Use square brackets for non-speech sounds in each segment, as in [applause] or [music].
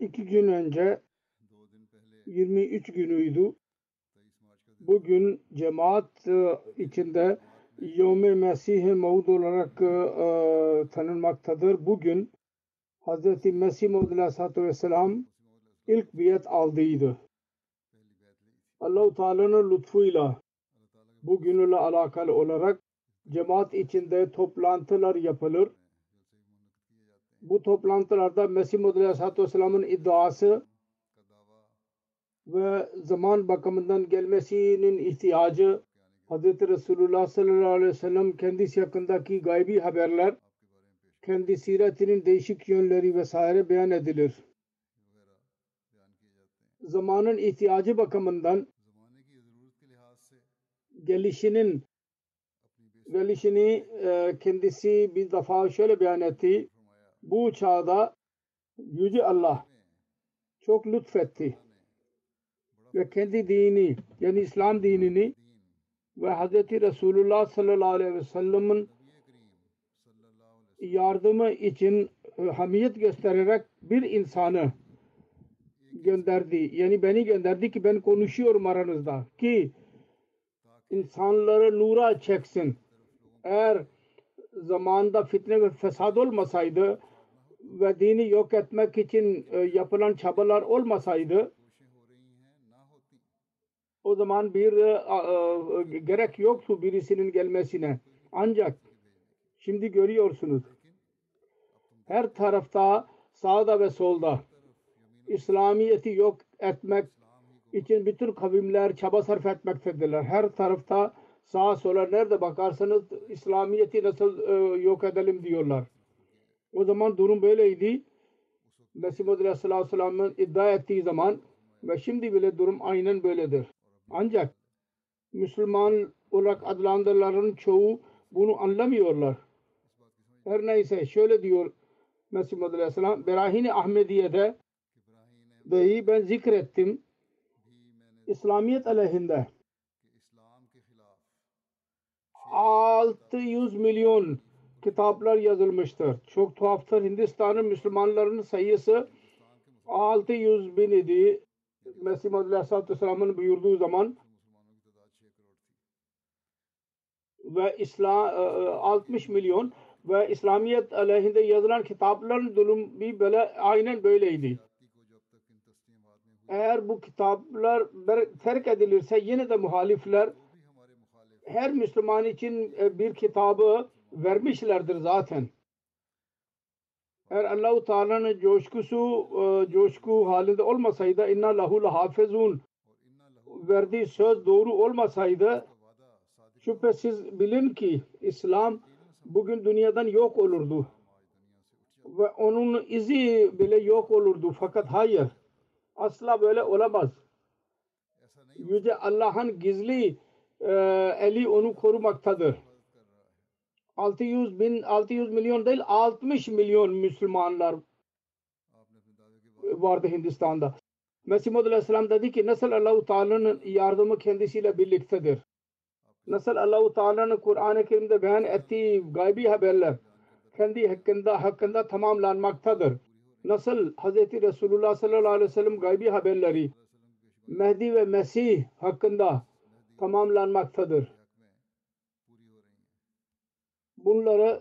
İki gün önce 23 günüydü. Bugün cemaat e, içinde Yevmi Mesih-i Maud olarak e, e, tanınmaktadır. Bugün Hz. Mesih Maud Aleyhisselatü Vesselam ilk biyet aldıydı. Allah-u Teala'nın lütfuyla bugünle alakalı olarak cemaat içinde toplantılar yapılır. Bu toplantılarda Mesih Maud Aleyhisselatü Vesselam'ın iddiası ve zaman bakımından gelmesinin ihtiyacı Hz. Resulullah sallallahu aleyhi ve sellem kendisi hakkındaki gaybi haberler kendi siretinin değişik yönleri vesaire beyan edilir. Zamanın ihtiyacı bakımından gelişinin gelişini e, kendisi bir defa şöyle beyan etti. Bu çağda Yüce Allah çok lütfetti ve kendi dini yani İslam dinini ve Hz. Resulullah sallallahu aleyhi ve sellem'in yardımı için e, hamiyet göstererek bir insanı gönderdi. Yani beni gönderdi ki ben konuşuyorum aranızda ki insanları nura çeksin. Eğer zamanda fitne ve fesad olmasaydı ve dini yok etmek için e, yapılan çabalar olmasaydı o zaman bir e, gerek yoktu birisinin gelmesine. Ancak şimdi görüyorsunuz her tarafta sağda ve solda İslamiyet'i yok etmek için bütün kavimler çaba sarf etmektedirler. Her tarafta sağa sola nerede bakarsanız İslamiyet'i nasıl e, yok edelim diyorlar. O zaman durum böyleydi. Mesih Muhammed Aleyhisselatü Vesselam'ın iddia ettiği zaman ve şimdi bile durum aynen böyledir. Ancak Müslüman olarak adlandırılanların çoğu bunu anlamıyorlar. Her neyse şöyle diyor Mesih Muhammed Aleyhisselam Berahini Ahmediye'de dahi ben zikrettim İslamiyet aleyhinde 600 milyon kitaplar yazılmıştır. Çok tuhaftır. Hindistan'ın Müslümanların sayısı 600 bin idi. Mesih Muhammed Aleyhisselatü Vesselam'ın buyurduğu zaman ve İslam 60 milyon ve İslamiyet aleyhinde yazılan kitapların durum bir böyle aynen böyleydi. Eğer bu kitaplar terk edilirse yine de muhalifler her Müslüman için bir kitabı vermişlerdir zaten. Eğer Allah-u Teala'nın coşkusu coşku halinde olmasaydı inna lahu hafizun verdiği söz doğru olmasaydı şüphesiz bilin ki İslam bugün dünyadan yok olurdu. Ve onun izi bile yok olurdu. Fakat hayır. Asla böyle olamaz. Yüce Allah'ın gizli e, eli onu korumaktadır. 600 bin 600 milyon değil 60 milyon Müslümanlar vardı Hindistan'da. Mesih Maud Aleyhisselam dedi ki nasıl Allah-u Teala'nın yardımı kendisiyle birliktedir. Nasıl Allah-u Teala'nın Kur'an-ı Kerim'de beyan ettiği gaybi haberler kendi hakkında hakkında tamamlanmaktadır. Nasıl Hz. Resulullah sallallahu aleyhi ve sellem gaybi haberleri Mehdi ve Mesih hakkında tamamlanmaktadır. Bunları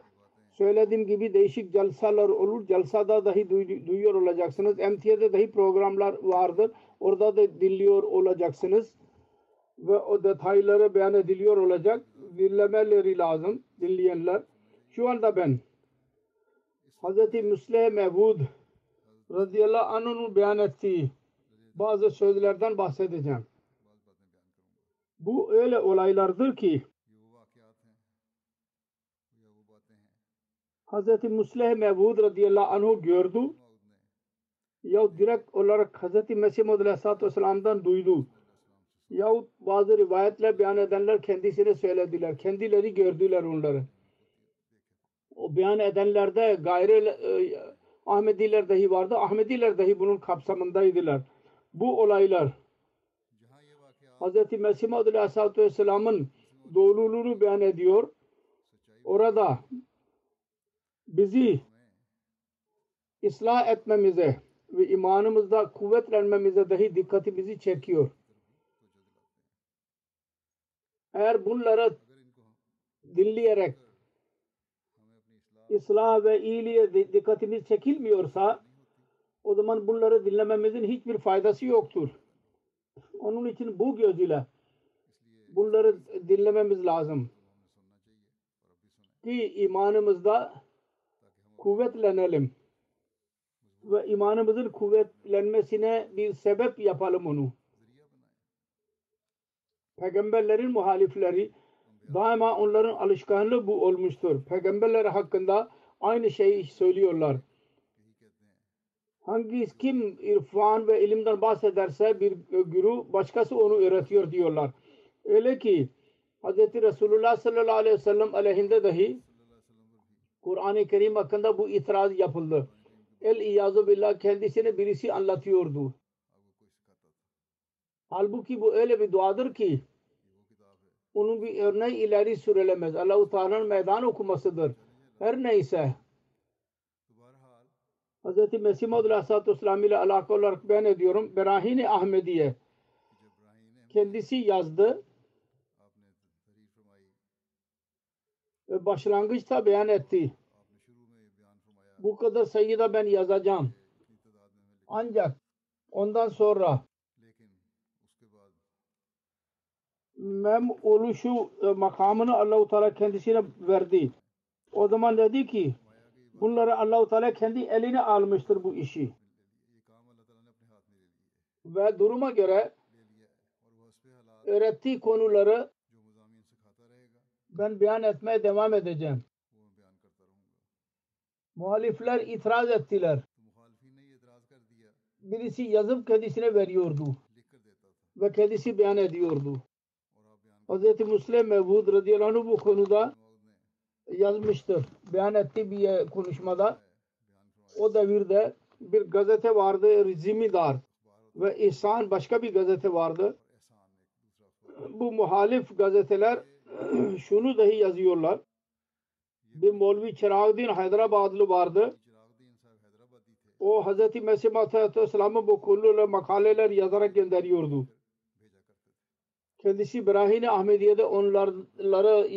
söylediğim gibi değişik jalsalar olur. Jalsada dahi duy- duyuyor olacaksınız. MTA'da dahi programlar vardır. Orada da dinliyor olacaksınız. Ve o detayları beyan ediliyor olacak. Dinlemeleri lazım dinleyenler. Şu anda ben Hz. Müsleh Mevud radıyallahu anh'ın beyan ettiği bazı sözlerden bahsedeceğim. Bu öyle olaylardır ki Hz. Musleh Mevud radıyallahu anh'u gördü ya direkt olarak Hz. Mesih Muhammed Aleyhisselatü Vesselam'dan duydu. Yahut bazı rivayetler beyan edenler kendisine söylediler. Kendileri gördüler onları. O beyan edenlerde gayri e, Ahmediler dahi vardı. Ahmediler dahi bunun kapsamındaydılar. Bu olaylar Hz. Mesih Muhammed Aleyhisselatü Vesselam'ın doğruluğunu beyan ediyor. Orada bizi ıslah etmemize ve imanımızda kuvvetlenmemize dahi dikkatimizi çekiyor. Eğer bunları dinleyerek ıslah ve iyiliğe di- dikkatimiz çekilmiyorsa o zaman bunları dinlememizin hiçbir faydası yoktur. Onun için bu gözüyle bunları dinlememiz lazım. Ki imanımızda kuvvetlenelim. Ve imanımızın kuvvetlenmesine bir sebep yapalım onu. Peygamberlerin muhalifleri daima onların alışkanlığı bu olmuştur. Peygamberler hakkında aynı şeyi söylüyorlar. Hangi kim irfan ve ilimden bahsederse bir guru başkası onu öğretiyor diyorlar. Öyle ki Hz. Resulullah sallallahu aleyhi ve sellem aleyhinde dahi Kur'an-ı Kerim hakkında bu itiraz yapıldı. El iyazu billah kendisine birisi anlatıyordu. Halbuki bu öyle bir duadır ki onun bir örneği ileri sürülemez. Allah-u Teala'nın meydan okumasıdır. Her neyse Hz. Mesih Maud Aleyhisselatü Vesselam ile alakalı olarak ben ediyorum. Berahini Ahmediye kendisi yazdı ve başlangıçta beyan etti. Bu kadar sayıda ben yazacağım. Ancak ondan sonra mem oluşu e, makamını Allahu Teala kendisine verdi. O zaman dedi ki bunları Allahu Teala kendi eline almıştır bu işi. Ve duruma göre öğrettiği konuları ben beyan etmeye devam edeceğim. Muhalifler itiraz ettiler. Birisi yazıp kendisine veriyordu. Ve kendisi beyan ediyordu. Hz. Müslim Mevud radıyallahu anh bu konuda yazmıştır. Beyan ettiği bir konuşmada o devirde bir gazete vardı Zimidar ve İhsan başka bir gazete vardı. Bu muhalif gazeteler [clears throat] şunu dahi yazıyorlar. Bir Molvi Çırağdin Hyderabadlı vardı. O Hz. Mesih Aleyhisselam'ın bu konuyla makaleler yazarak gönderiyordu. Kendisi Brahine Ahmediye'de onları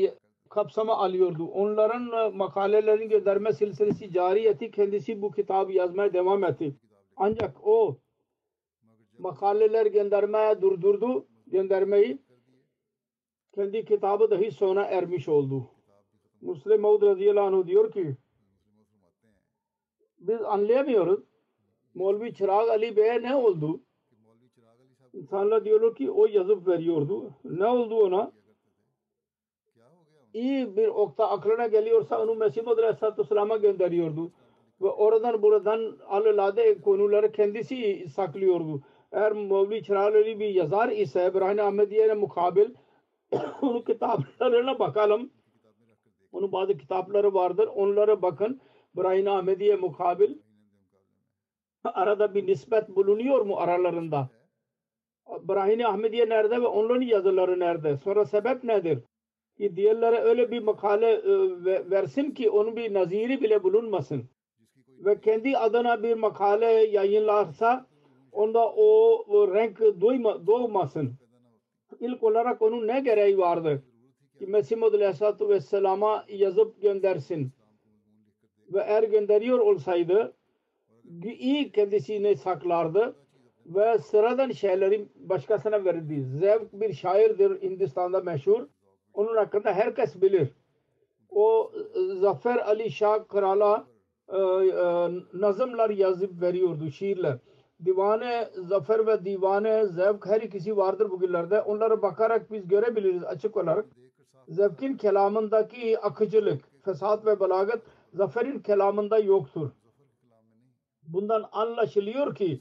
kapsama alıyordu. Onların makalelerini gönderme silsilesi cari etti. Kendisi bu kitabı yazmaya devam etti. Ancak o makaleler göndermeye durdurdu. Göndermeyi kendi kitabı dahi sona ermiş oldu. Müslim Maud radıyallahu anh diyor ki biz anlayamıyoruz. Molvi Çırağ Ali Bey'e ne oldu? İnsanlar diyorlar ki o yazıp veriyordu. Ne oldu ona? İyi bir okta aklına geliyorsa onu Mesih Maud Aleyhisselatü gönderiyordu. Ve oradan buradan alelade konuları kendisi saklıyordu. Eğer Mevli Çırağlı bir yazar ise İbrahim Ahmediye'ne mukabil [laughs] onun kitaplarına bakalım. Onun bazı kitapları vardır. Onlara bakın. İbrahim Ahmediye mukabil arada bir nispet bulunuyor mu aralarında? Brahini Ahmediye nerede ve onların yazıları nerede? Sonra sebep nedir? Ki diğerlere öyle bir makale e, versin ki onun bir naziri bile bulunmasın. Ve kendi adına bir makale yayınlarsa onda o renk duyma, doğmasın. İlk olarak onun ne gereği vardı? Ki Mesih Muhammed Aleyhisselatü Vesselam'a yazıp göndersin. Ve eğer gönderiyor olsaydı iyi kendisini saklardı ve sıradan şeyleri başkasına verirdi. Zevk bir şairdir Hindistan'da meşhur. Onun hakkında herkes bilir. O Zafer Ali Şah Kral'a e, e, nazımlar yazıp veriyordu, şiirler. Divane Zafer ve Divane Zevk her ikisi vardır bugünlerde. Onlara bakarak biz görebiliriz açık olarak. Zevkin kelamındaki akıcılık, fesat ve belagat Zafer'in kelamında yoktur. Bundan anlaşılıyor ki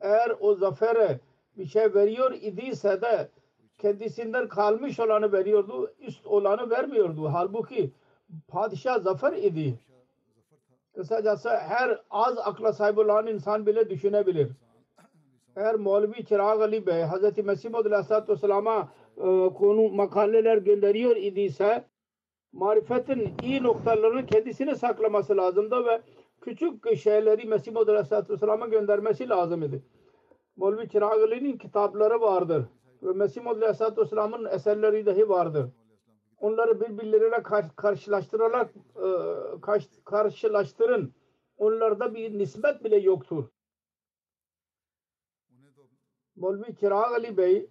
eğer o zafere bir şey veriyor idiyse de kendisinden kalmış olanı veriyordu, üst olanı vermiyordu. Halbuki padişah zafer idi. Kısacası her az akla sahip olan insan bile düşünebilir. Eğer Mevlevi Çırağ Ali Bey Hz. Mesih Maud Aleyhisselatü Vesselam'a e, konu makaleler gönderiyor idiyse marifetin iyi noktalarını kendisine saklaması lazımdı ve küçük şeyleri Mesih Maud Aleyhisselatü Vesselam'a göndermesi lazım idi. Mevlevi Çırağ Ali'nin kitapları vardır ve Mesih Maud Aleyhisselatü Vesselam'ın eserleri dahi vardır. Onları birbirleriyle karşılaştırarak e, karşılaştırın. Onlarda bir nispet bile yoktur. Mevlevi Çırağ Ali Bey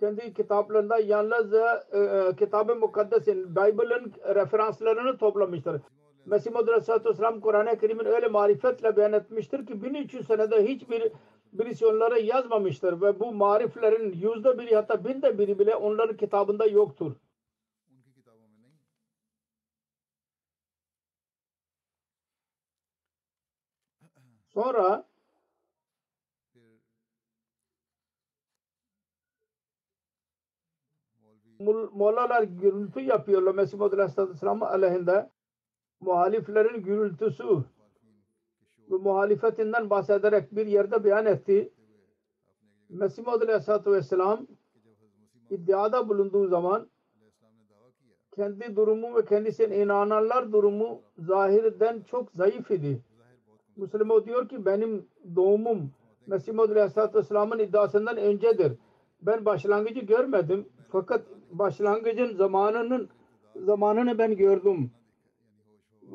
kendi kitaplarında yalnız e, e, Kitab-ı Mukaddes'in, Bible'ın referanslarını toplamıştır. Mesih Muhammed Aleyhisselatü Vesselam Kur'an-ı Kerim'in öyle marifetle beyan etmiştir ki 1300 senede hiçbir birisi onlara yazmamıştır ve bu mariflerin yüzde biri hatta binde biri bile onların kitabında yoktur. Sonra Mollalar gürültü yapıyorlar Mesih Muhammed Aleyhisselam aleyhinde. Muhaliflerin gürültüsü ve muhalifetinden bahsederek bir yerde beyan etti. Mesih Muhammed Aleyhisselatü Vesselam iddiada bulunduğu zaman kendi durumu ve kendisine inananlar durumu zahirden çok zayıf idi. Müslüman diyor ki benim doğumum Mesih Muhammed Aleyhisselatü Vesselam'ın iddiasından öncedir. Ben başlangıcı görmedim. Fakat başlangıcın zamanının zamanını ben gördüm.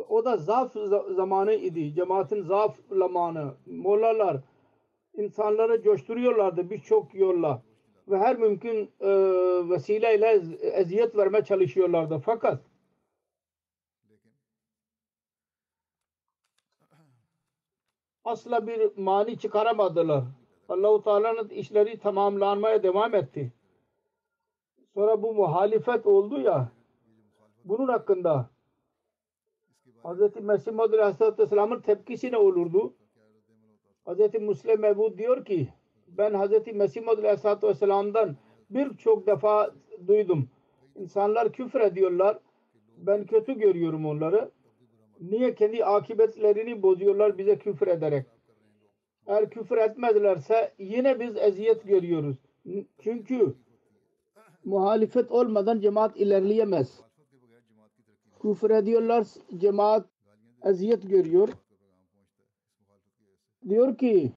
O da zaaf zamanı idi. Cemaatin zaaf zamanı. Mollalar insanları coşturuyorlardı birçok yolla ve her mümkün e, vesileyle eziyet vermeye çalışıyorlardı. Fakat asla bir mani çıkaramadılar. Allah-u Teala'nın işleri tamamlanmaya devam etti. Sonra bu muhalefet oldu ya bunun hakkında Hz. Mesih Muhammed Aleyhisselatü Vesselam'ın tepkisi ne olurdu? Hz. Müslim Mevud diyor ki ben Hz. Mesih Muhammed Aleyhisselatü Vesselam'dan birçok defa duydum. İnsanlar küfür ediyorlar. Ben kötü görüyorum onları. Niye kendi akıbetlerini bozuyorlar bize küfür ederek? Eğer küfür etmezlerse yine biz eziyet görüyoruz. Çünkü muhalefet olmadan cemaat ilerleyemez. Küfür ediyorlar, cemaat eziyet görüyor. Diyor ki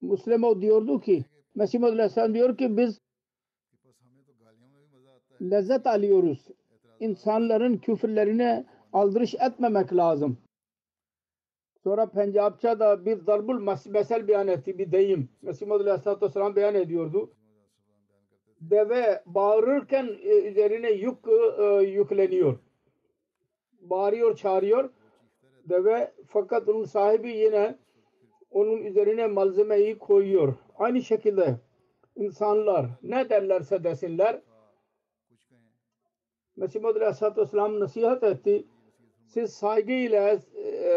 Müslüman diyordu ki Mesih Aleyhisselam diyor ki biz lezzet alıyoruz. İnsanların küfürlerine aldırış etmemek lazım. Sonra Pencapça da bir darbul mesel beyan etti. Bir deyim. Mesih Aleyhisselatü Vesselam beyan ediyordu. Deve bağırırken e, üzerine yük e, yükleniyor. Bağırıyor, çağırıyor. Deve fakat onun sahibi yine onun üzerine malzemeyi koyuyor. Aynı şekilde insanlar ne derlerse desinler Mesih Aleyhisselatü Vesselam nasihat etti. Siz saygıyla e,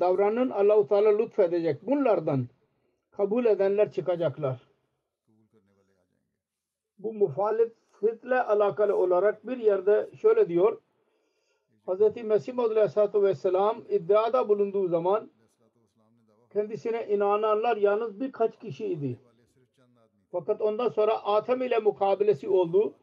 davranın Allah-u Teala lütfedecek. Bunlardan kabul edenler çıkacaklar. Bu muhalefetle alakalı olarak bir yerde şöyle diyor. Hz. Mesih Aleyhisselatü Vesselam iddiada bulunduğu zaman kendisine inananlar yalnız birkaç kişiydi. Fakat ondan sonra Atem ile mukabelesi oldu.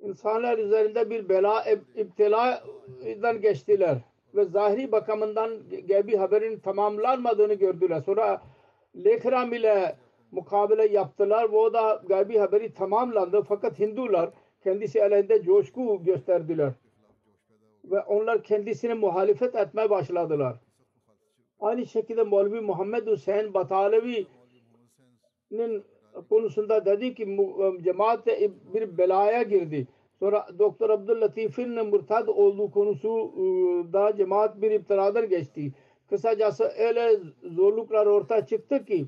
İnsanlar üzerinde bir bela, iptiladan geçtiler ve zahiri bakımından gibi haberin tamamlanmadığını gördüler. Sonra Lekram ile mukabele yaptılar o da gaybi haberi tamamlandı. Fakat Hindular kendisi aleyhinde coşku gösterdiler. Ve onlar kendisine muhalefet etmeye başladılar. Aynı şekilde Molvi Muhammed Hüseyin Batalevi'nin konusunda dedi ki cemaat bir belaya girdi. Sonra Doktor Abdüllatif'in murtad olduğu konusu da cemaat bir iptiradan geçti. Kısacası öyle zorluklar ortaya çıktı ki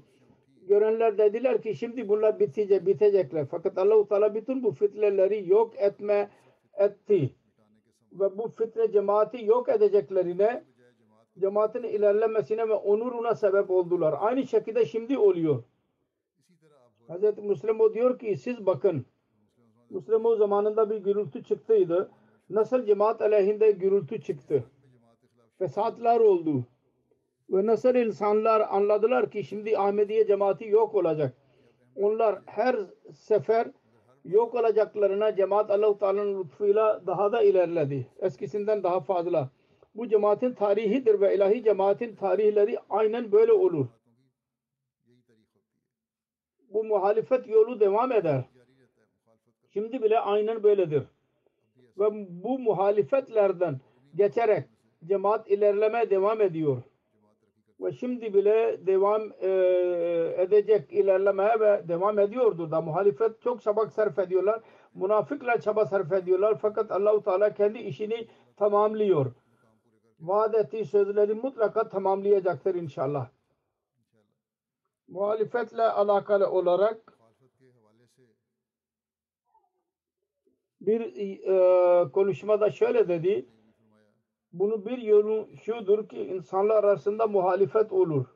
görenler dediler ki şimdi bunlar bitecek, bitecekler. Fakat Allah-u Teala bütün bu fitneleri yok etme etti. Ve bu fitne cemaati yok edeceklerine cemaatin ilerlemesine ve onuruna sebep oldular. Aynı şekilde şimdi oluyor. Hz. Müslim diyor ki siz bakın Müslim zamanında bir gürültü çıktıydı. Nasıl cemaat aleyhinde gürültü çıktı. Fesatlar oldu. Ve nasıl insanlar anladılar ki şimdi Ahmediye cemaati yok olacak. Onlar her sefer yok olacaklarına cemaat Allah-u Teala'nın lütfuyla daha da ilerledi. Eskisinden daha fazla. Bu cemaatin tarihidir ve ilahi cemaatin tarihleri aynen böyle olur. Bu muhalefet yolu devam eder. Şimdi bile aynen böyledir. Ve bu muhalefetlerden geçerek cemaat ilerleme devam ediyor. Ve şimdi bile devam e, edecek ilerlemeye ve devam ediyordur da muhalefet çok çaba sarf ediyorlar. Münafıklar çaba sarf ediyorlar. Fakat Allahu Teala kendi işini tamamlıyor. Vaat ettiği sözleri mutlaka tamamlayacaktır inşallah. Muhalefetle alakalı olarak bir e, konuşmada şöyle dedi. Bunu bir yolu şudur ki insanlar arasında muhalefet olur.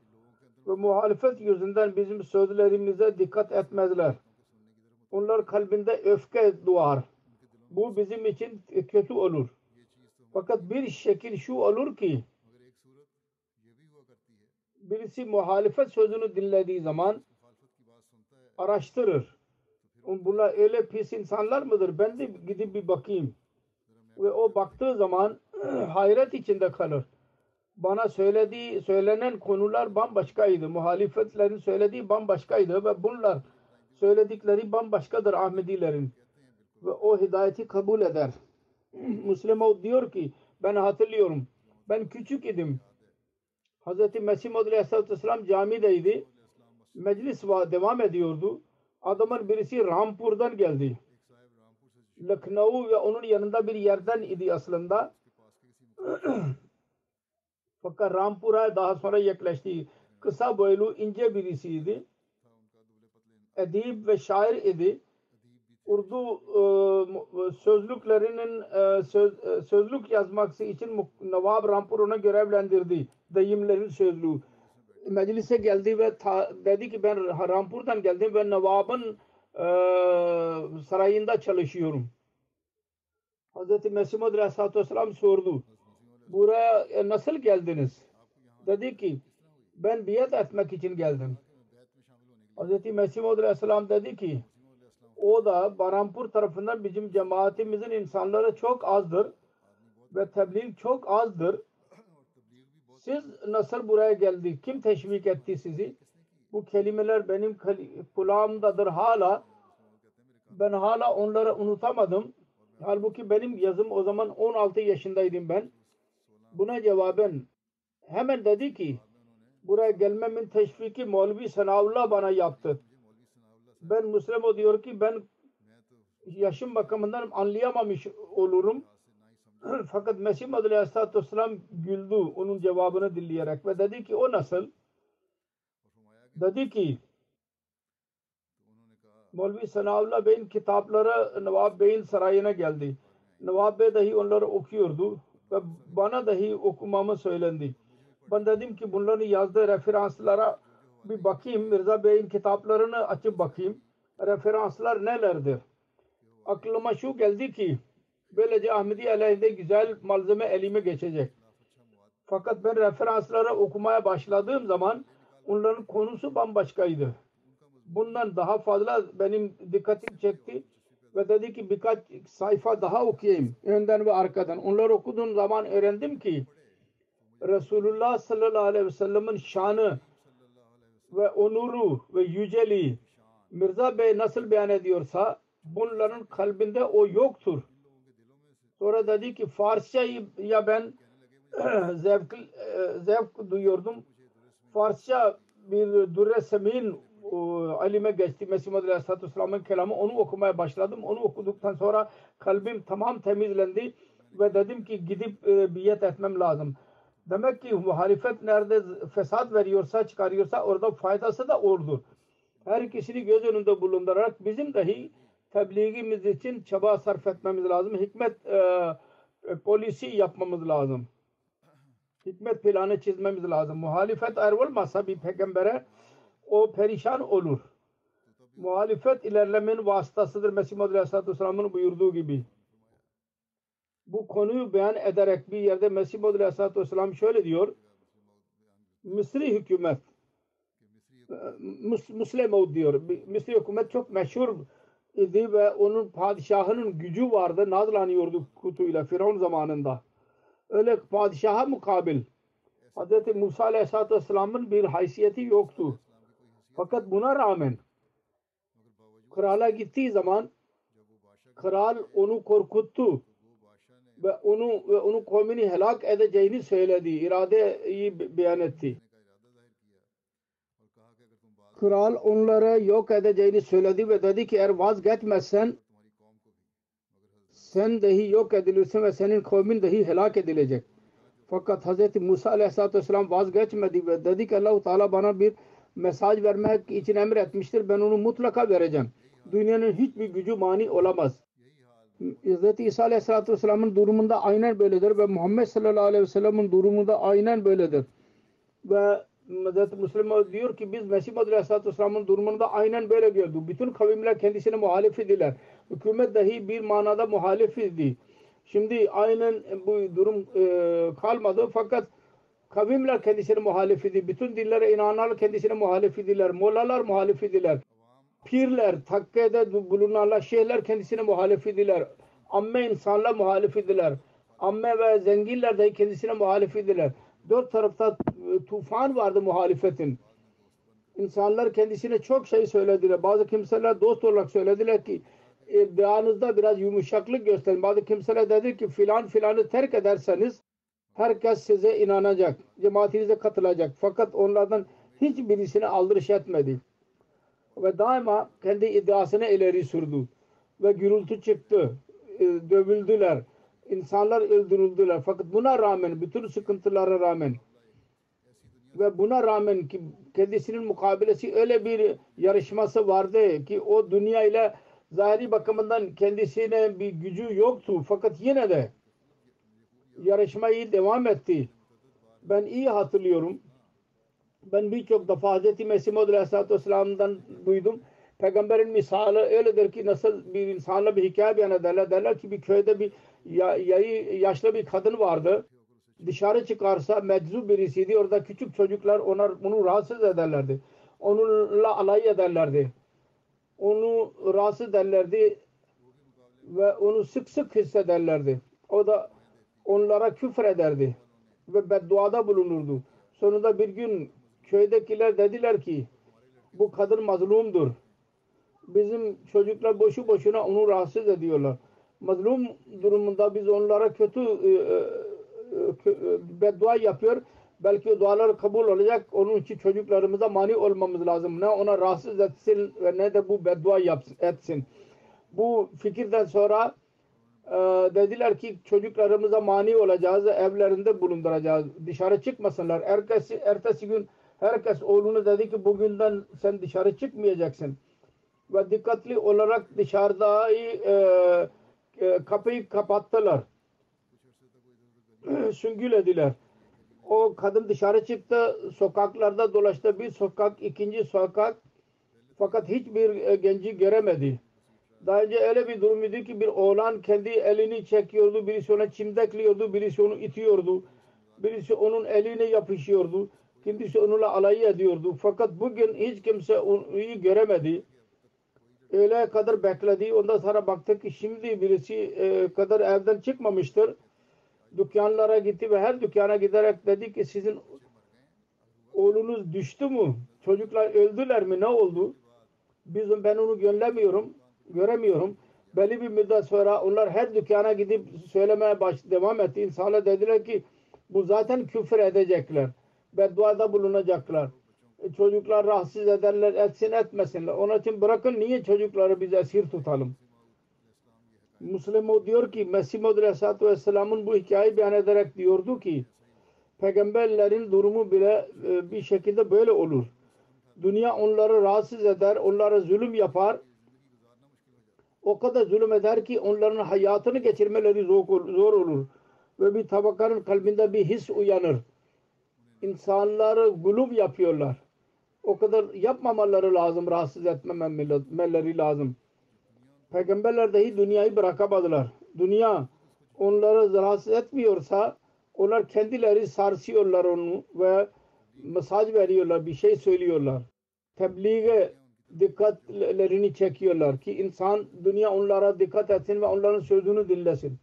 Ve muhalefet yüzünden bizim sözlerimize dikkat etmezler. Onlar kalbinde öfke doğar. Bu bizim için kötü olur. Fakat bir şekil şu olur ki birisi muhalefet sözünü dinlediği zaman araştırır. Bunlar öyle pis insanlar mıdır? Ben de gidip bir bakayım. Ve o baktığı zaman hayret içinde kalır. Bana söylediği, söylenen konular bambaşkaydı. Muhalefetlerin söylediği bambaşkaydı ve bunlar söyledikleri bambaşkadır Ahmedilerin. Ve o hidayeti kabul eder. [clears throat] Müslüman diyor ki ben hatırlıyorum. Ben küçük idim. Hz. Mesih Maud Aleyhisselatü Vesselam camideydi. Meclis devam ediyordu. Adamın birisi Rampur'dan geldi. Lucknow ve onun yanında bir yerden idi aslında. [clears throat] Fakat Rampur'a daha sonra yaklaştı. Kısa boylu ince birisiydi. Edip ve şair idi. Urdu e, sözlüklerinin e, söz, e, sözlük yazması için Nawab Rampur ona görevlendirdi. Dayımların sözlüğü. Meclise geldi ve dedi ki ben Rampur'dan geldim ve Nawab'ın sarayında çalışıyorum. Hz. Mesih Muhammed Aleyhisselatü Vesselam sordu. Buraya e, nasıl geldiniz? Dedi ki ben biat etmek için geldim. Hz. Mesih Muhammed Aleyhisselam dedi ki o da Barampur tarafından bizim cemaatimizin insanları çok azdır ve tebliğ çok azdır. Siz nasıl buraya geldi? Kim teşvik etti sizi? Bu kelimeler benim kulağımdadır hala. Ben hala onları unutamadım. Halbuki benim yazım o zaman 16 yaşındaydım ben. Buna cevaben hemen dedi ki buraya gelmemin teşviki Molvi Sanavullah bana yaptı. Ben Müslüman diyor ki ben yaşım bakımından anlayamamış olurum. [clears throat] Fakat Mesih Madri Aleyhisselatü Vesselam güldü onun cevabını dinleyerek ve dedi ki o nasıl? Dedi ki Molvi Sanavullah Bey'in kitapları Nawab Bey'in sarayına geldi. Nawab Bey dahi onları okuyordu ve bana dahi okumamı söylendi. Ben dedim ki bunların yazdığı referanslara bir bakayım. Mirza Bey'in kitaplarını açıp bakayım. Referanslar nelerdir? Aklıma şu geldi ki böylece Ahmedi aleyhinde güzel malzeme elime geçecek. Fakat ben referansları okumaya başladığım zaman onların konusu bambaşkaydı. Bundan daha fazla benim dikkatimi çekti ve dedi ki birkaç sayfa daha okuyayım önden ve arkadan. Onları okuduğum zaman öğrendim ki Resulullah sallallahu aleyhi ve sellem'in şanı ve onuru ve yüceliği Mirza Bey nasıl beyan ediyorsa bunların kalbinde o yoktur. Sonra dedi ki Farsçayı ya ben [clears throat] zevk, e, zevk duyuyordum. Farsça bir Durre Semin alime geçti. Mesih Muhammed Aleyhisselatü Vesselam'ın kelamı onu okumaya başladım. Onu okuduktan sonra kalbim tamam temizlendi ve dedim ki gidip e, biyet etmem lazım. Demek ki muhalefet nerede fesat veriyorsa çıkarıyorsa orada faydası da oldu. Her ikisini göz önünde bulundurarak bizim dahi tebliğimiz için çaba sarf etmemiz lazım. Hikmet e, e, polisi yapmamız lazım. Hikmet planı çizmemiz lazım. Muhalefet eğer olmazsa bir peygambere o perişan olur. Muhalefet ilerlemenin vasıtasıdır. Mesih Muhammed Aleyhisselatü Vesselam'ın buyurduğu gibi. Bu konuyu beyan ederek bir yerde Mesih Muhammed Aleyhisselatü Vesselam şöyle diyor. Mısri hükümet Müslüman diyor. Mısri hükümet çok meşhur idi ve onun padişahının gücü vardı. Nazlanıyordu kutuyla Firavun zamanında. Öyle padişaha mukabil Hz. Musa Aleyhisselatü Vesselam'ın bir haysiyeti yoktu. Fakat buna rağmen krala gittiği zaman kral onu korkuttu ve onu ve onun kavmini helak edeceğini söyledi. İradeyi beyan etti. Kral onları yok edeceğini söyledi ve dedi ki eğer vazgeçmezsen sen dahi yok edilirsin ve senin kavmin dahi helak edilecek. Fakat Hz. Musa Aleyhisselatü Vesselam vazgeçmedi ve dedi ki Allah-u Teala bana bir mesaj vermek için emretmiştir. Ben onu mutlaka vereceğim. Dünyanın hiçbir gücü mani olamaz. Hz. İsa Aleyhisselatü Vesselam'ın durumunda aynen böyledir ve Muhammed sallallahu aleyhi ve sellem'in durumunda aynen böyledir. Ve Hz. Müslüman diyor ki biz Mesih Aleyhisselatü Vesselam'ın durumunda aynen böyle gördük. Bütün kavimler kendisine muhalif idiler. Hükümet dahi bir manada muhalif idi. Şimdi aynen bu durum e, kalmadı fakat kavimler kendisine muhalif idi. Bütün dillere inananlar kendisine muhalif idiler. Mollalar muhalif idiler. Pirler, takkede bulunanlar, şeyhler kendisine muhalif idiler. Amme insanlar muhalif idiler. Amme ve zenginler de kendisine muhalif idiler. Dört tarafta tufan vardı muhalefetin. İnsanlar kendisine çok şey söylediler. Bazı kimseler dost olarak söylediler ki e, beyanınızda biraz yumuşaklık gösterin. Bazı kimseler dedi ki filan filanı terk ederseniz herkes size inanacak. Cemaatinize katılacak. Fakat onlardan hiçbirisine aldırış etmedi. Ve daima kendi iddiasını ileri sürdü. Ve gürültü çıktı. E, dövüldüler. İnsanlar öldürüldüler. Fakat buna rağmen, bütün sıkıntılara rağmen ve buna rağmen ki kendisinin mukabilesi öyle bir yarışması vardı ki o dünya ile zahiri bakımından kendisine bir gücü yoktu. Fakat yine de yarışmayı devam etti. Ben iyi hatırlıyorum. Ben birçok defa Hz. Mesih Maud Aleyhisselatü Vesselam'dan duydum. Peygamberin misali öyledir ki nasıl bir insanla bir hikaye beyan ederler. Derler ki bir köyde bir yayı, yaşlı bir kadın vardı. Dışarı çıkarsa meczup birisiydi. Orada küçük çocuklar ona, bunu rahatsız ederlerdi. Onunla alay ederlerdi. Onu rahatsız ederlerdi ve onu sık sık hissederlerdi. O da onlara küfür ederdi ve bedduada bulunurdu. Sonunda bir gün köydekiler dediler ki bu kadın mazlumdur. Bizim çocuklar boşu boşuna onu rahatsız ediyorlar. Mazlum durumunda biz onlara kötü e, e, beddua yapıyor. Belki o dualar kabul olacak. Onun için çocuklarımıza mani olmamız lazım. Ne ona rahatsız etsin ve ne de bu beddua yapsın, etsin. Bu fikirden sonra e, dediler ki çocuklarımıza mani olacağız. Evlerinde bulunduracağız. Dışarı çıkmasınlar. Ertesi, ertesi gün herkes oğlunu dedi ki bugünden sen dışarı çıkmayacaksın. Ve dikkatli olarak dışarıda e, e, kapıyı kapattılar. [clears throat] Süngülediler. O kadın dışarı çıktı. Sokaklarda dolaştı. Bir sokak, ikinci sokak. Fakat hiçbir e, genci göremedi. Daha önce öyle bir durum idi ki bir oğlan kendi elini çekiyordu. Birisi ona çimdekliyordu. Birisi onu itiyordu. Birisi onun eline yapışıyordu. Kimisi onunla alay ediyordu. Fakat bugün hiç kimse onu göremedi. Öyle kadar bekledi. Ondan sonra baktı ki şimdi birisi e, kadar evden çıkmamıştır. Dükkanlara gitti ve her dükkana giderek dedi ki sizin oğlunuz düştü mü? Çocuklar öldüler mi? Ne oldu? Bizim ben onu göndermiyorum. Göremiyorum. Belli bir müddet sonra onlar her dükkana gidip söylemeye baş, devam etti. İnsanlar dediler ki bu zaten küfür edecekler. Bedduada bulunacaklar. E, çocuklar rahatsız ederler, etsin etmesinler. Onun için bırakın niye çocukları biz esir tutalım? Müslim diyor ki Mesih Maud Aleyhisselatü Vesselam'ın bu hikayeyi beyan ederek diyordu ki peygamberlerin durumu bile e, bir şekilde böyle olur. Dünya onları rahatsız eder, onlara zulüm yapar. O kadar zulüm eder ki onların hayatını geçirmeleri zor, olur. Ve bir tabakanın kalbinde bir his uyanır. İnsanları gulub yapıyorlar. O kadar yapmamaları lazım, rahatsız etmemeleri lazım. Peygamberler dahi dünyayı bırakamadılar. Dünya onları rahatsız etmiyorsa onlar kendileri sarsıyorlar onu ve mesaj veriyorlar, bir şey söylüyorlar. Tebliğe dikkatlerini çekiyorlar ki insan dünya onlara dikkat etsin ve onların sözünü dinlesin.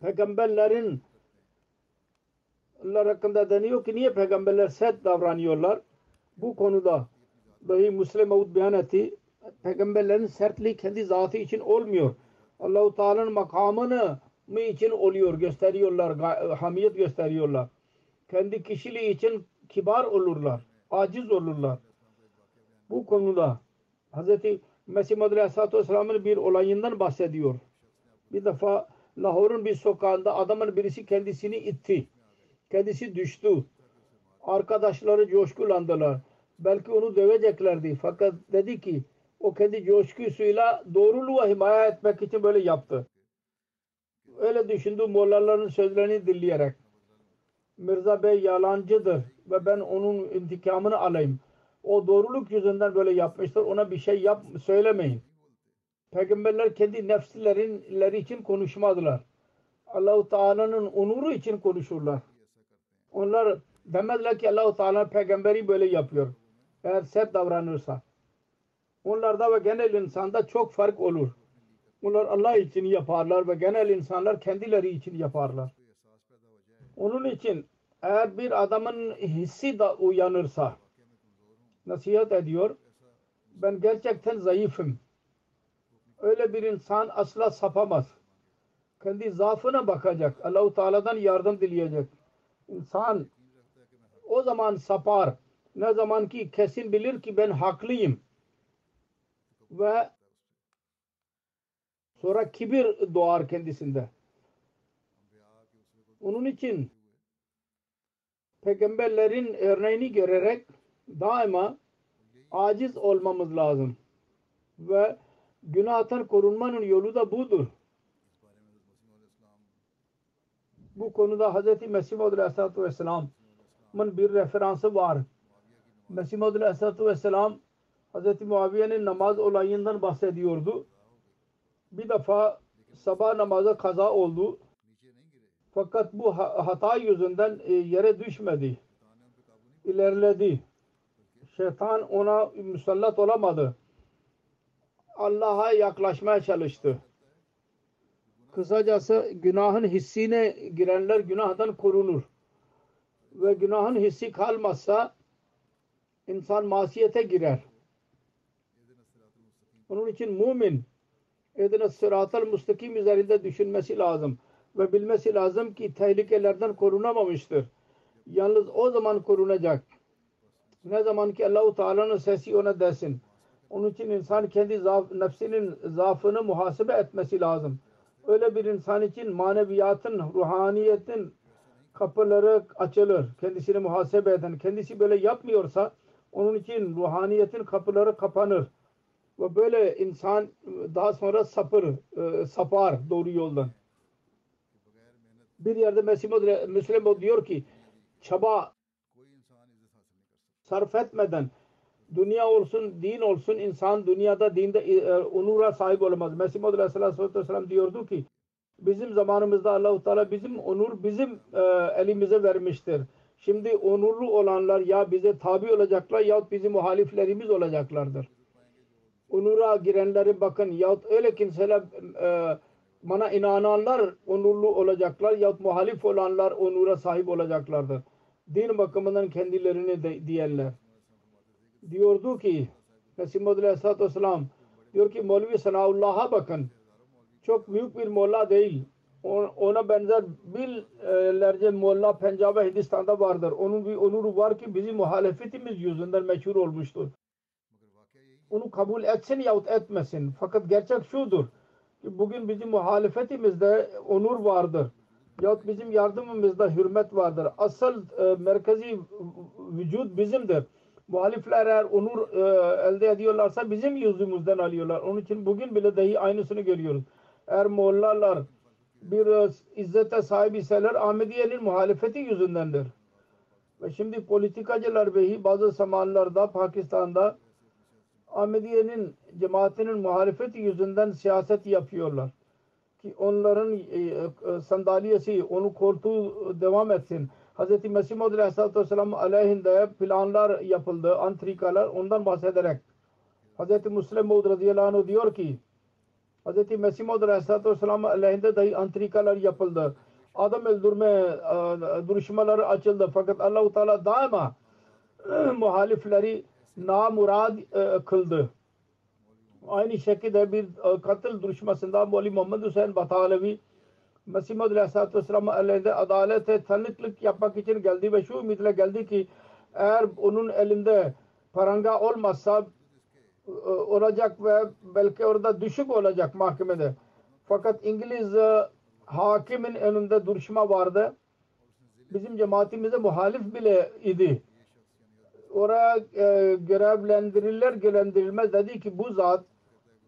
Peygamberlerin Allah hakkında deniyor ki niye peygamberler sert davranıyorlar? Bu konuda dahi Müslim Maud beyan etti. Peygamberlerin sertliği kendi zatı için olmuyor. Allah-u Teala'nın makamını mı için oluyor, gösteriyorlar, hamiyet gösteriyorlar. Kendi kişiliği için kibar olurlar, aciz olurlar. Bu konuda Hz. Mesih Madri Aleyhisselatü Vesselam'ın bir olayından bahsediyor. Bir defa Lahor'un bir sokağında adamın birisi kendisini itti. Kendisi düştü. Arkadaşları coşkulandılar. Belki onu döveceklerdi. Fakat dedi ki o kendi coşkusuyla doğruluğu himaye etmek için böyle yaptı. Öyle düşündü mollaların sözlerini dinleyerek. Mirza Bey yalancıdır ve ben onun intikamını alayım. O doğruluk yüzünden böyle yapmıştır. Ona bir şey yap söylemeyin. Peygamberler kendi nefslerinleri için konuşmadılar. Allahu Teala'nın onuru için konuşurlar. Onlar demezler ki Allahu Teala peygamberi böyle yapıyor. Eğer sert davranırsa. Onlarda ve genel insanda çok fark olur. Onlar Allah için yaparlar ve genel insanlar kendileri için yaparlar. Onun için eğer bir adamın hissi da uyanırsa nasihat ediyor ben gerçekten zayıfım. Öyle bir insan asla sapamaz. Kendi zaafına bakacak. Allahu Teala'dan yardım dileyecek. İnsan o zaman sapar. Ne zaman ki kesin bilir ki ben haklıyım. Ve sonra kibir doğar kendisinde. Onun için peygamberlerin örneğini görerek daima aciz olmamız lazım. Ve günahtan korunmanın yolu da budur. Bu konuda Hz. Mesih Maud Aleyhisselatü Vesselam'ın bir referansı var. Mesih Maud Aleyhisselatü Vesselam Hz. Muaviye'nin namaz olayından bahsediyordu. Bir defa sabah namazı kaza oldu. Fakat bu hata yüzünden e, yere düşmedi. İlerledi. Şeytan ona musallat olamadı. Allah'a yaklaşmaya çalıştı. Kısacası günahın hissine girenler günahdan korunur. Ve günahın hissi kalmazsa insan masiyete girer. Onun için mümin edine sıratel müstakim üzerinde düşünmesi lazım. Ve bilmesi lazım ki tehlikelerden korunamamıştır. Yalnız o zaman korunacak. Ne zaman ki Allahu Teala'nın sesi ona desin. Onun için insan kendi zaaf, nefsinin zaafını muhasebe etmesi lazım. Öyle bir insan için maneviyatın, ruhaniyetin kapıları açılır. Kendisini muhasebe eden. Kendisi böyle yapmıyorsa onun için ruhaniyetin kapıları kapanır. Ve böyle insan daha sonra sapır, e, sapar doğru yoldan. Bir yerde Müslim diyor ki çaba sarf etmeden Dünya olsun, din olsun, insan dünyada dinde e, onura sahip olamaz. Mesih Aleyhisselatü Vesselam diyordu ki bizim zamanımızda Allahu Teala bizim onur bizim e, elimize vermiştir. Şimdi onurlu olanlar ya bize tabi olacaklar yahut bizim muhaliflerimiz olacaklardır. Onura girenleri bakın yahut öyle kimseler e, bana inananlar onurlu olacaklar yahut muhalif olanlar onura sahip olacaklardır. Din bakımından kendilerini de, diyenler. Diyordu ki Mesih Muhammed Aleyhisselatü Vesselam diyor ki Mevlevi Sanaullah'a bakın. Çok büyük bir molla değil. Ona benzer binlerce molla Pencab Hindistan'da vardır. Onun bir onuru var ki bizim muhalefetimiz yüzünden meşhur olmuştur. Onu kabul etsin yahut etmesin. Fakat gerçek şudur ki bugün bizim muhalefetimizde onur vardır. Yahut bizim yardımımızda hürmet vardır. Asıl e, merkezi vücut bizimdir. Muhalifler eğer onur e, elde ediyorlarsa bizim yüzümüzden alıyorlar. Onun için bugün bile dahi aynısını görüyoruz. Eğer mollalar bir e, izzete sahip iseler Ahmediye'nin muhalefeti yüzündendir. Ve şimdi politikacılar behi bazı zamanlarda Pakistan'da Ahmediye'nin cemaatinin muhalefeti yüzünden siyaset yapıyorlar. Ki onların e, e, sandalyesi, onu koltuğu devam etsin. Hz. Mesih Maud Aleyhisselatü Vesselam aleyhinde planlar yapıldı, antrikalar ondan bahsederek. Hz. Müslim Maud radıyallahu anh diyor ki Hz. Mesih Maud Aleyhisselatü Vesselam aleyhinde dahi antrikalar yapıldı. Adam öldürme e, duruşmaları açıldı. Fakat Allah-u Teala daima [clears throat] muhalifleri namurad e, kıldı. Aynı şekilde bir e, katil duruşmasında Mevli Muhammed Hüseyin Batalevi Mesih Muhammed Aleyhisselatü Vesselam aleyhinde adalete tanıklık yapmak için geldi ve şu ümitle geldi ki eğer onun elinde paranga olmazsa e, olacak ve belki orada düşük olacak mahkemede. Fakat İngiliz e, hakimin önünde duruşma vardı. Bizim cemaatimize muhalif bile idi. Oraya e, görevlendirilir görevlendirilmez dedi ki bu zat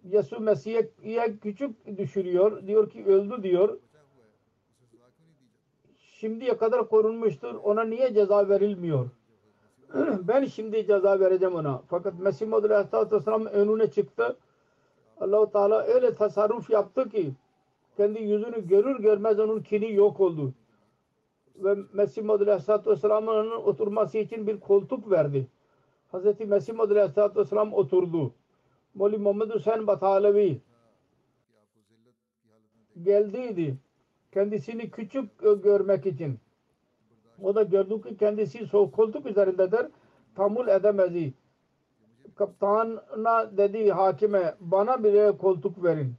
Yesu Mesih'e küçük düşürüyor. Diyor ki öldü diyor. Şimdiye kadar korunmuştur. Ona niye ceza verilmiyor? [clears throat] ben şimdi ceza vereceğim ona. Fakat Mesih Muhammed Aleyhisselatü önüne çıktı. allah Teala öyle tasarruf yaptı ki kendi yüzünü görür görmez onun kini yok oldu. Ve Mesih Muhammed Aleyhisselatü Vesselam'ın oturması için bir koltuk verdi. Hz. Mesih Muhammed Aleyhisselatü Vesselam oturdu. Mevli Muhammed Hüseyin Batalevi geldiydi. Kendisini küçük görmek için. O da gördü ki kendisi soğuk koltuk üzerindedir. Tahammül edemedi. Kaptana dedi hakime bana bir koltuk verin.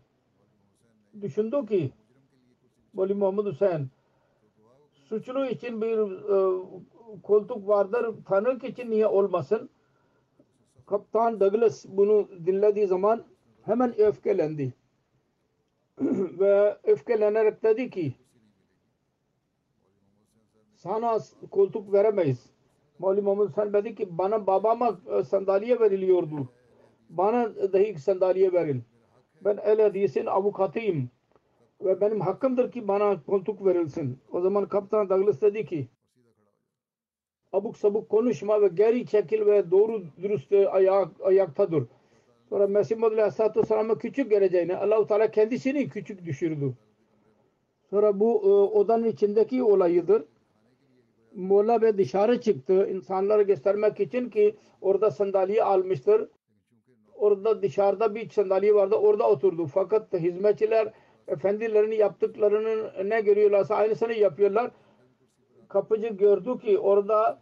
Düşündü ki Mevli Muhammed Hüseyin suçlu için bir e, koltuk vardır. Tanık için niye olmasın? Kaptan Douglas bunu dinlediği zaman hemen öfkelendi. [clears throat] Ve öfkelenerek dedi ki sana koltuk veremeyiz. Mevli Muhammed sen dedi ki bana babama sandalye veriliyordu. Bana dahi sandalye verin. Ben el hadisin avukatıyım. Ve benim hakkımdır ki bana koltuk verilsin. O zaman kaptan Douglas dedi ki abuk sabuk konuşma ve geri çekil ve doğru dürüst ayak, ayakta dur. Sonra Mesih Muhammed Aleyhisselatü Vesselam'a küçük geleceğine Allah-u Teala kendisini küçük düşürdü. Sonra bu e, odanın içindeki olayıdır. Molla Bey dışarı çıktı insanları göstermek için ki orada sandalye almıştır. Orada dışarıda bir sandalye vardı orada oturdu. Fakat hizmetçiler efendilerini yaptıklarının ne görüyorlarsa aynısını yapıyorlar. Kapıcı gördü ki orada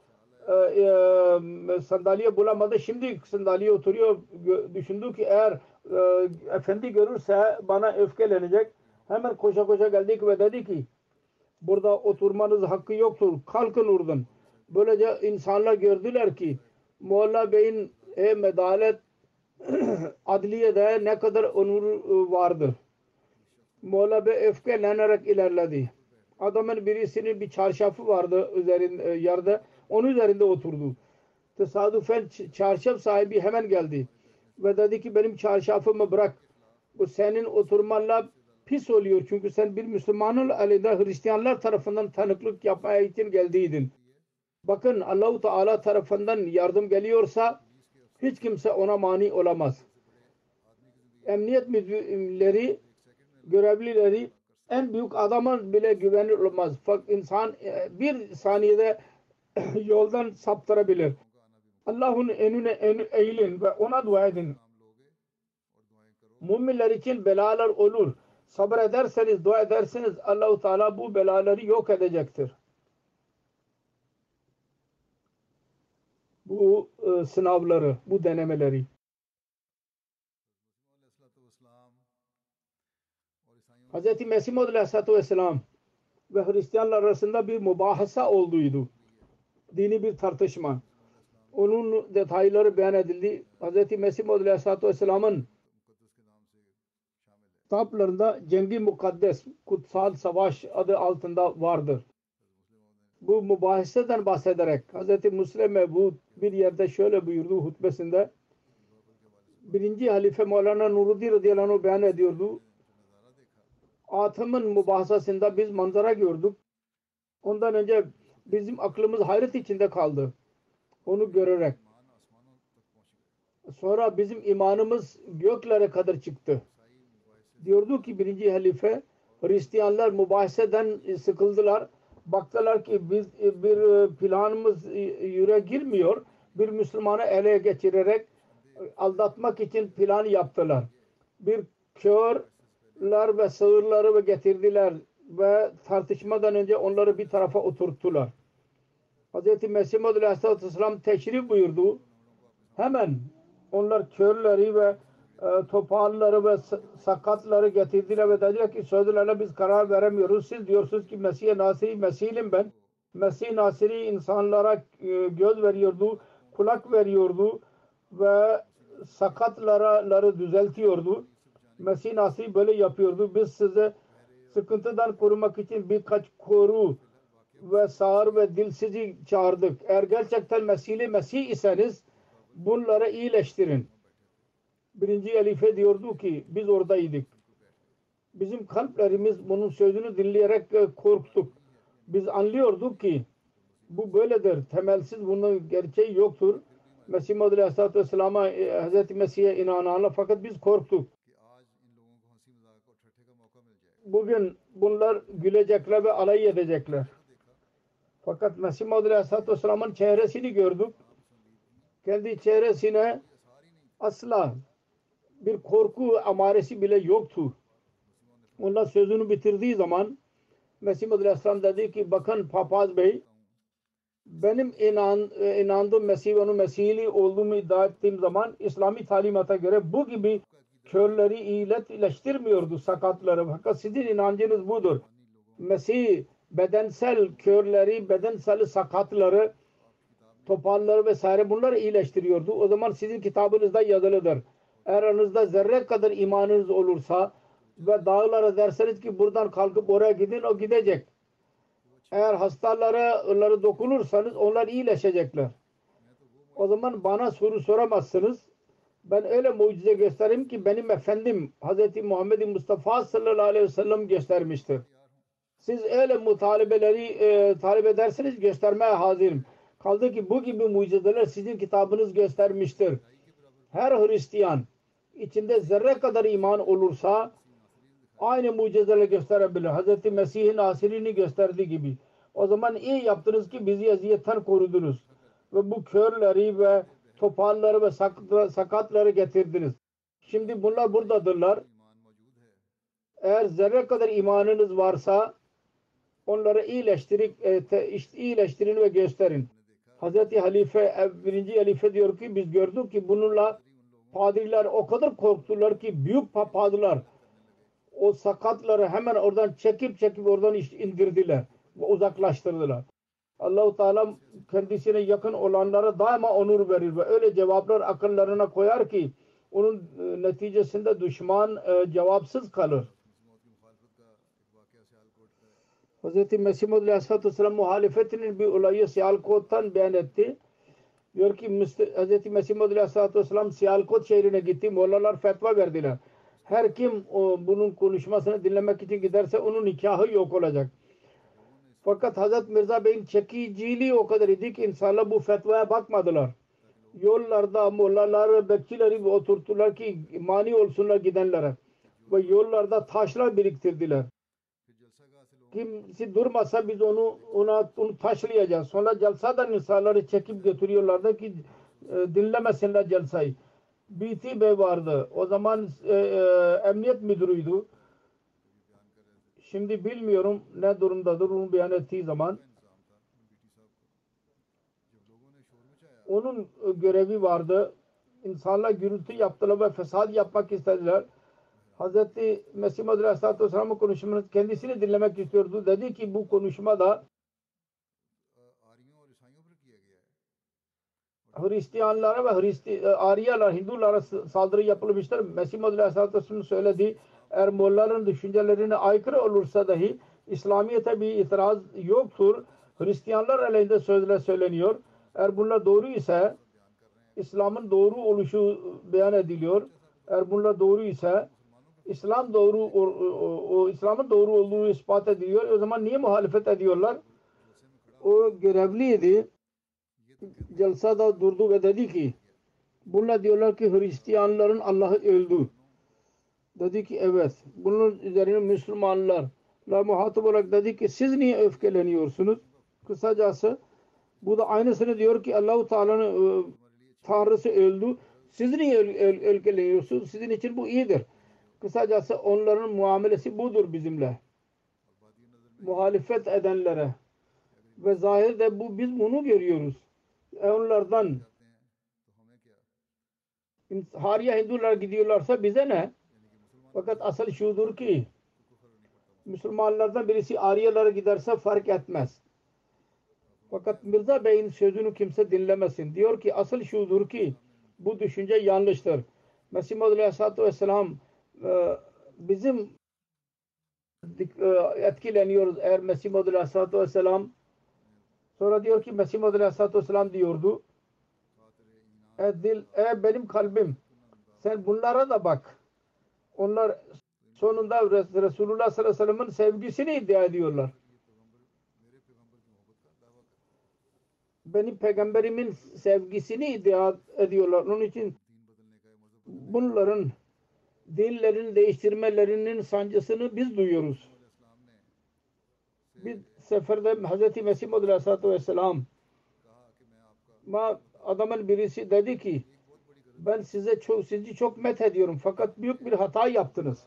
e, e, sandalye bulamadı. Şimdi sandalye oturuyor. Düşündü ki eğer e, efendi görürse bana öfkelenecek. Hemen koşa koşa geldik ve dedi ki burada oturmanız hakkı yoktur. Kalkın oradan. Böylece insanlar gördüler ki Mualla Bey'in e, medalet [clears throat] adliyede ne kadar onur vardır. Mualla Bey öfkelenerek ilerledi. Adamın birisinin bir çarşafı vardı üzerinde yerde. Onun üzerinde oturdu. Tesadüfen çarşaf sahibi hemen geldi. Ve dedi ki benim çarşafımı bırak. Bu senin oturmanla pis oluyor. Çünkü sen bir Müslümanın elinde Hristiyanlar tarafından tanıklık yapmaya için geldiydin. Bakın Allahu Teala tarafından yardım geliyorsa Hiç kimse ona mani olamaz. Emniyet müdürleri, görevlileri en büyük adama bile güvenilir olmaz. Fakat insan e, bir saniyede [clears throat] yoldan saptırabilir. Allah'ın önüne en- eğilin ve ona dua edin. Müminler için belalar olur. Sabrederseniz, dua ederseniz Allahu Teala bu belaları yok edecektir. Bu e, sınavları, bu denemeleri. Hz. Mesih Maud Aleyhisselatü Vesselam ve Hristiyanlar arasında bir mübahasa olduydu. Dini bir tartışma. Onun detayları beyan edildi. Hz. Mesih Maud Aleyhisselatü Vesselam'ın kitaplarında Cengi Mukaddes Kutsal Savaş adı altında vardır. Bu mübahiseden bahsederek Hz. Müslim Mevud bir yerde şöyle buyurdu hutbesinde birinci halife Mevlana Nuruddin radıyallahu anh beyan ediyordu. Atımın mübahasasında biz manzara gördük. Ondan önce bizim aklımız hayret içinde kaldı. Onu görerek. Sonra bizim imanımız göklere kadar çıktı. Diyordu ki birinci halife Hristiyanlar mübahiseden sıkıldılar. Baktılar ki biz bir planımız yüre girmiyor. Bir Müslümanı ele geçirerek aldatmak için plan yaptılar. Bir körler ve sığırları ve getirdiler ve tartışmadan önce onları bir tarafa oturttular. Hz. Mesih Maud Aleyhisselatü Vesselam teşrif buyurdu. Hemen onlar körleri ve e, topalları ve sakatları getirdiler ve dediler ki sözlerle biz karar veremiyoruz. Siz diyorsunuz ki Mesih Nasiri Mesih'im ben. Mesih Nasiri insanlara e, göz veriyordu, kulak veriyordu ve sakatları düzeltiyordu. Mesih Nasiri böyle yapıyordu. Biz size sıkıntıdan korumak için birkaç koru ve sağır ve dilsizi çağırdık. Eğer gerçekten Mesihli Mesih iseniz bunları iyileştirin. Birinci halife diyordu ki biz oradaydık. Bizim kalplerimiz bunun sözünü dinleyerek e, korktuk. Biz anlıyorduk ki bu böyledir. Temelsiz bunun gerçeği yoktur. Mesih Muhammed Aleyhisselatü Vesselam'a e, Hz. Mesih'e inananlar fakat biz korktuk. Bugün bunlar gülecekler ve alay edecekler. Fakat Mesih Muhammed Aleyhisselatü Vesselam'ın çehresini gördük. Kendi çehresine asla bir korku amaresi bile yoktu. Onlar sözünü bitirdiği zaman Mesih Muhammed Aleyhisselam dedi ki bakın papaz bey benim inan, inandığım Mesih ve onun Mesihli olduğumu iddia ettiğim zaman İslami talimata göre bu gibi körleri iyileştirmiyordu sakatları. Fakat sizin inancınız budur. Mesih bedensel körleri, bedensel sakatları, topalları vesaire bunları iyileştiriyordu. O zaman sizin kitabınızda yazılıdır. Eğer aranızda zerre kadar imanınız olursa ve dağlara derseniz ki buradan kalkıp oraya gidin o gidecek. Eğer hastalara onları dokunursanız onlar iyileşecekler. O zaman bana soru soramazsınız. Ben öyle mucize göstereyim ki benim efendim Hz. Muhammed Mustafa sallallahu aleyhi ve sellem göstermiştir. Siz öyle mutalibeleri e, talep ederseniz göstermeye hazırım. Kaldı ki bu gibi mucizeler sizin kitabınız göstermiştir. Her Hristiyan içinde zerre kadar iman olursa aynı mucizeleri gösterebilir. Hz. Mesih'in asirini gösterdiği gibi. O zaman iyi yaptınız ki bizi eziyetten korudunuz. Ve bu körleri ve topalları ve sakatları getirdiniz. Şimdi bunlar buradadırlar. Eğer zerre kadar imanınız varsa onları iyileştirin, iyileştirin ve gösterin. Hazreti Halife, birinci Halife diyor ki biz gördük ki bununla padriler o kadar korktular ki büyük papazlar o sakatları hemen oradan çekip çekip oradan indirdiler ve uzaklaştırdılar. Allahu Teala kendisine yakın olanlara daima onur verir ve öyle cevaplar akıllarına koyar ki onun neticesinde düşman cevapsız kalır. Hz. Mesih Muhammed Aleyhisselatü Vesselam muhalefetinin bir olayı Siyalkot'tan beyan etti. Diyor ki Hz. Mesih Muhammed Aleyhisselatü Vesselam Siyalkot şehrine gitti. Mollalar fetva verdiler. Her kim bunun konuşmasını dinlemek için giderse onun nikahı yok olacak. Fakat Hazret Mirza Bey'in çekiciliği o kadar idi ki insanlar bu fetvaya bakmadılar. yollarda mollaları bekçileri oturttular ki mani olsunlar gidenlere. Ve yollarda taşlar biriktirdiler. Kimisi durmasa biz onu ona onu taşlayacağız. Sonra celsadan insanları çekip götürüyorlardı ki e, dinlemesinler celsayı. BT Bey vardı. O zaman e, e, emniyet müdürüydü. Şimdi bilmiyorum ne durumdadır onu beyan ettiği zaman. Onun görevi vardı. İnsanlar gürültü yaptılar ve fesat yapmak istediler. Hazreti Mesih Madri Aleyhisselatü Vesselam'ın konuşmasını kendisini dinlemek istiyordu. Dedi ki bu konuşmada Hristiyanlara ve Hristi, e, Aryalar, Hindulara saldırı yapılmıştır. Mesih Madri Aleyhisselatü Vesselam söyledi. Eğer Mollaların düşüncelerine aykırı olursa dahi İslamiyet'e bir itiraz yoktur. Hristiyanlar aleyhinde sözler söyleniyor. Eğer bunlar doğru ise İslam'ın doğru oluşu beyan ediliyor. Eğer bunlar doğru ise İslam doğru o, o, o İslam'ın doğru olduğu ispat ediliyor. O zaman niye muhalefet ediyorlar? O görevliydi. Celsada durdu ve dedi ki bunlar diyorlar ki Hristiyanların Allah'ı öldü. Dedi ki evet. Bunun üzerine Müslümanlar muhatap olarak dedi ki siz niye öfkeleniyorsunuz? Kısacası bu da aynısını diyor ki Allahu Teala'nın e, Tanrısı öldü. Siz niye öfkeleniyorsunuz? Sizin için bu iyidir. Kısacası onların muamelesi budur bizimle. Muhalefet edenlere. Ve zahirde bu biz bunu görüyoruz. E onlardan Hariye Hindular gidiyorlarsa bize ne? Fakat asıl şudur ki Müslümanlardan birisi Aryalara giderse fark etmez. Fakat Mirza Bey'in sözünü kimse dinlemesin. Diyor ki asıl şudur ki bu düşünce yanlıştır. Mesih Muhammed Aleyhisselatü Vesselam e, bizim e, etkileniyoruz eğer Mesih Muhammed Aleyhisselatü Vesselam sonra diyor ki Mesih Muhammed Aleyhisselatü Vesselam diyordu e dil, e benim kalbim sen bunlara da bak onlar sonunda Resulullah sallallahu aleyhi ve sellem'in sevgisini iddia ediyorlar. Benim peygamberimin sevgisini iddia ediyorlar. Onun için bunların dinlerin değiştirmelerinin sancısını biz duyuyoruz. Bir seferde Hz. Mesih Aleyhisselatü Vesselam adamın birisi dedi ki ben size çok, sizi çok met ediyorum fakat büyük bir hata yaptınız.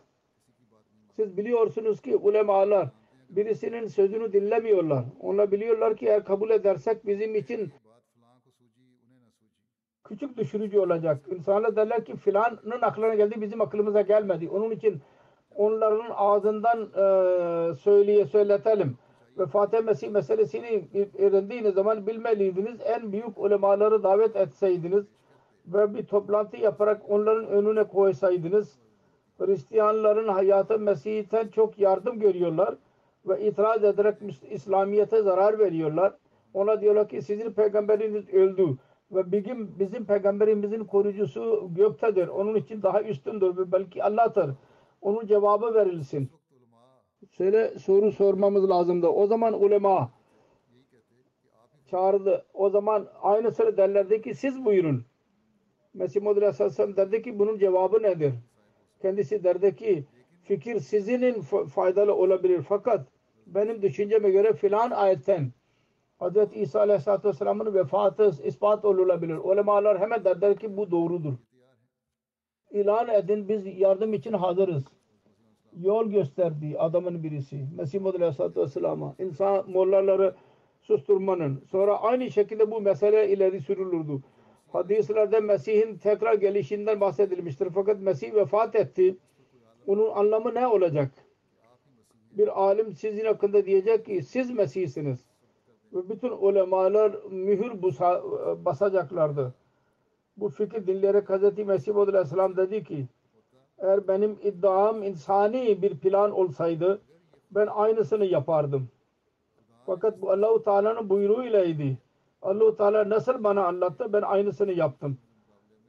Siz biliyorsunuz ki ulemalar birisinin sözünü dinlemiyorlar. Onlar biliyorlar ki eğer kabul edersek bizim için küçük düşürücü olacak. İnsanlar derler ki filanın aklına geldi bizim aklımıza gelmedi. Onun için onların ağzından e, söyleye söyletelim. Ve Fatih Mesih meselesini öğrendiğiniz zaman bilmeliydiniz. En büyük ulemaları davet etseydiniz ve bir toplantı yaparak onların önüne koysaydınız Hristiyanların hayatı Mesih'ten çok yardım görüyorlar ve itiraz ederek İslamiyet'e zarar veriyorlar. Ona diyorlar ki sizin peygamberiniz öldü ve bizim, bizim peygamberimizin koruyucusu göktedir. Onun için daha üstündür ve belki Allah'tır. Onun cevabı verilsin. Şöyle soru sormamız lazımdı. O zaman ulema çağırdı. O zaman aynısını derlerdi ki siz buyurun. Mesih Muhammed Aleyhisselam derdi ki bunun cevabı nedir? Kendisi derdi ki fikir sizinin faydalı olabilir fakat benim düşünceme göre filan ayetten Hz. İsa Aleyhisselatü Vesselam'ın vefatı ispat olabilir. Ulemalar hemen derler ki bu doğrudur. İlan edin biz yardım için hazırız. Yol gösterdi adamın birisi. Mesih Muhammed Aleyhisselatü Vesselam'a. İnsan mollaları susturmanın. Sonra aynı şekilde bu mesele ileri sürülürdü hadislerde Mesih'in tekrar gelişinden bahsedilmiştir. Fakat Mesih vefat etti. Onun anlamı ne olacak? Bir alim sizin hakkında diyecek ki siz Mesih'siniz. Ve bütün ulemalar mühür basacaklardı. Bu fikir dinleyerek Hz. Mesih Aleyhisselam dedi ki eğer benim iddiam insani bir plan olsaydı ben aynısını yapardım. Fakat bu Allah-u Teala'nın buyruğuylaydı allah Teala nasıl bana anlattı ben aynısını yaptım.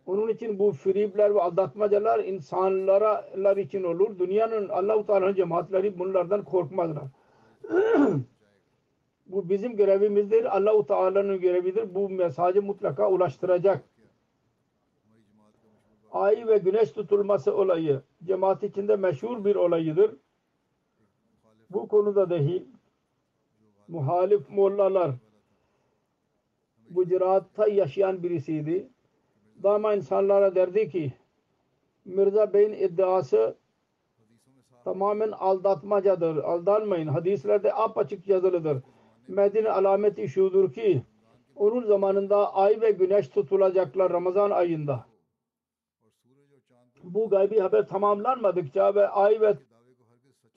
Onun için bu fribler ve aldatmacalar insanlar için olur. Dünyanın Allah-u Teala'nın cemaatleri bunlardan korkmazlar. [clears throat] bu bizim görevimizdir. Allah-u Teala'nın görevidir. Bu mesajı mutlaka ulaştıracak. ay ve güneş tutulması olayı cemaat içinde meşhur bir olayıdır. Bu konuda dahi muhalif mollalar bu ciraatta yaşayan birisiydi. Daima insanlara derdi ki Mirza Bey'in iddiası tamamen aldatmacadır. Aldanmayın. Hadislerde apaçık yazılıdır. Medine alameti şudur ki onun zamanında ay ve güneş tutulacaklar Ramazan ayında. Bu gaybi haber tamamlanmadıkça ve ay ve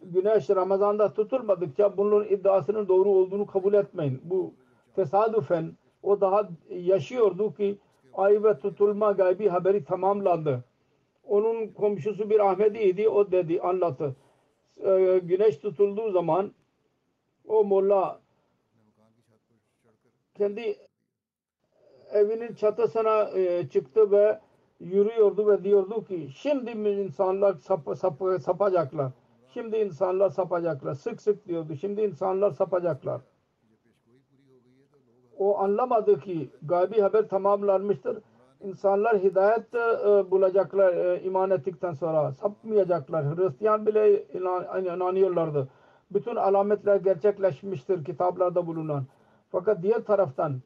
güneş Ramazan'da tutulmadıkça bunun iddiasının doğru olduğunu kabul etmeyin. Bu tesadüfen o daha yaşıyordu ki ay ve tutulma gaybi haberi tamamlandı. Onun komşusu bir Ahmediydi. O dedi anlattı. Ee, güneş tutulduğu zaman o molla kendi evinin çatısına e, çıktı ve yürüyordu ve diyordu ki şimdi insanlar sap, sap, sapacaklar. Şimdi insanlar sapacaklar. Sık sık diyordu. Şimdi insanlar sapacaklar. O anlamadı ki gaybi haber tamamlanmıştır. İnsanlar hidayet e, bulacaklar e, iman ettikten sonra. Sapmayacaklar. Hristiyan bile inan, inanıyorlardı. Bütün alametler gerçekleşmiştir kitaplarda bulunan. Fakat diğer taraftan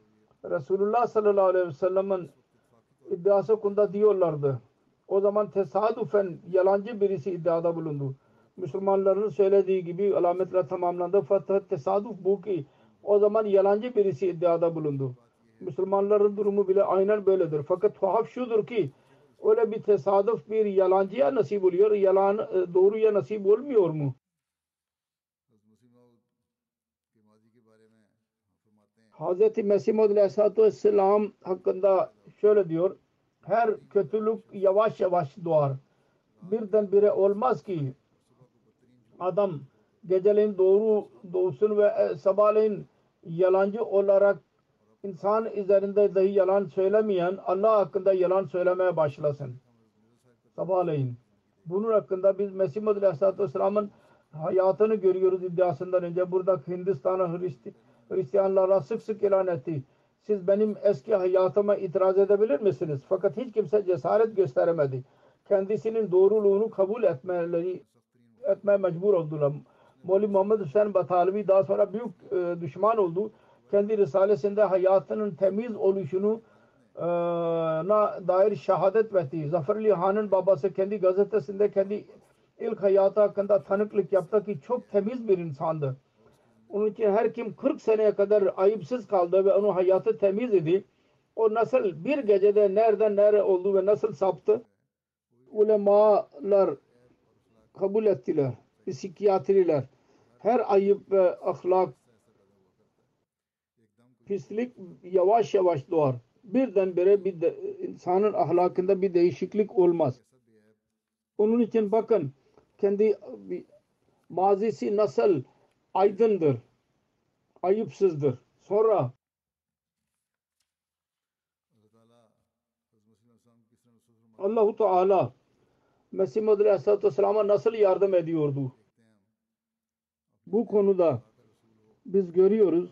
Resulullah sallallahu aleyhi ve sellem'in iddiası kunda diyorlardı. O zaman tesadüfen yalancı birisi iddiada bulundu. Müslümanların söylediği gibi alametler tamamlandı. Fakat tesadüf bu ki o zaman yalancı birisi iddiada bulundu. Müslümanların durumu bile aynen böyledir. Fakat tuhaf şudur ki öyle bir tesadüf bir yalancıya nasip oluyor. Yalan e, doğruya nasip olmuyor mu? Hz. Mesih Maud Aleyhisselatü Vesselam hakkında şöyle diyor. Her kötülük yavaş yavaş doğar. Birdenbire olmaz ki adam geceleyin doğru doğsun ve sabahleyin yalancı olarak insan üzerinde dahi yalan söylemeyen Allah hakkında yalan söylemeye başlasın. Sabahleyin. Bunun hakkında biz Mesih Muhammed Aleyhisselatü Vesselam'ın hayatını görüyoruz iddiasından önce. Burada Hindistan'a Hristi, Hristiyanlara sık sık ilan etti. Siz benim eski hayatıma itiraz edebilir misiniz? Fakat hiç kimse cesaret gösteremedi. Kendisinin doğruluğunu kabul etmeleri etmeye mecbur oldular. Mevli Muhammed Hüseyin Batalevi daha sonra büyük e, düşman oldu. Kendi risalesinde hayatının temiz oluşunu e, na dair şehadet verdi. Zaferli Han'ın babası kendi gazetesinde kendi ilk hayatı hakkında tanıklık yaptı ki çok temiz bir insandı. Onun için her kim 40 seneye kadar ayıpsız kaldı ve onun hayatı temiz idi. O nasıl bir gecede nereden nere oldu ve nasıl saptı? Ulemalar kabul ettiler. Psikiyatriler. Her ayıp ve ahlak pislik yavaş yavaş doğar. Birdenbire bir de, insanın ahlakında bir değişiklik olmaz. Onun için bakın kendi mazisi nasıl aydındır, ayıpsızdır. Sonra Allahu Teala Mesih Muhammed Aleyhisselatü Vesselam'a nasıl yardım ediyordu? Bu konuda biz görüyoruz.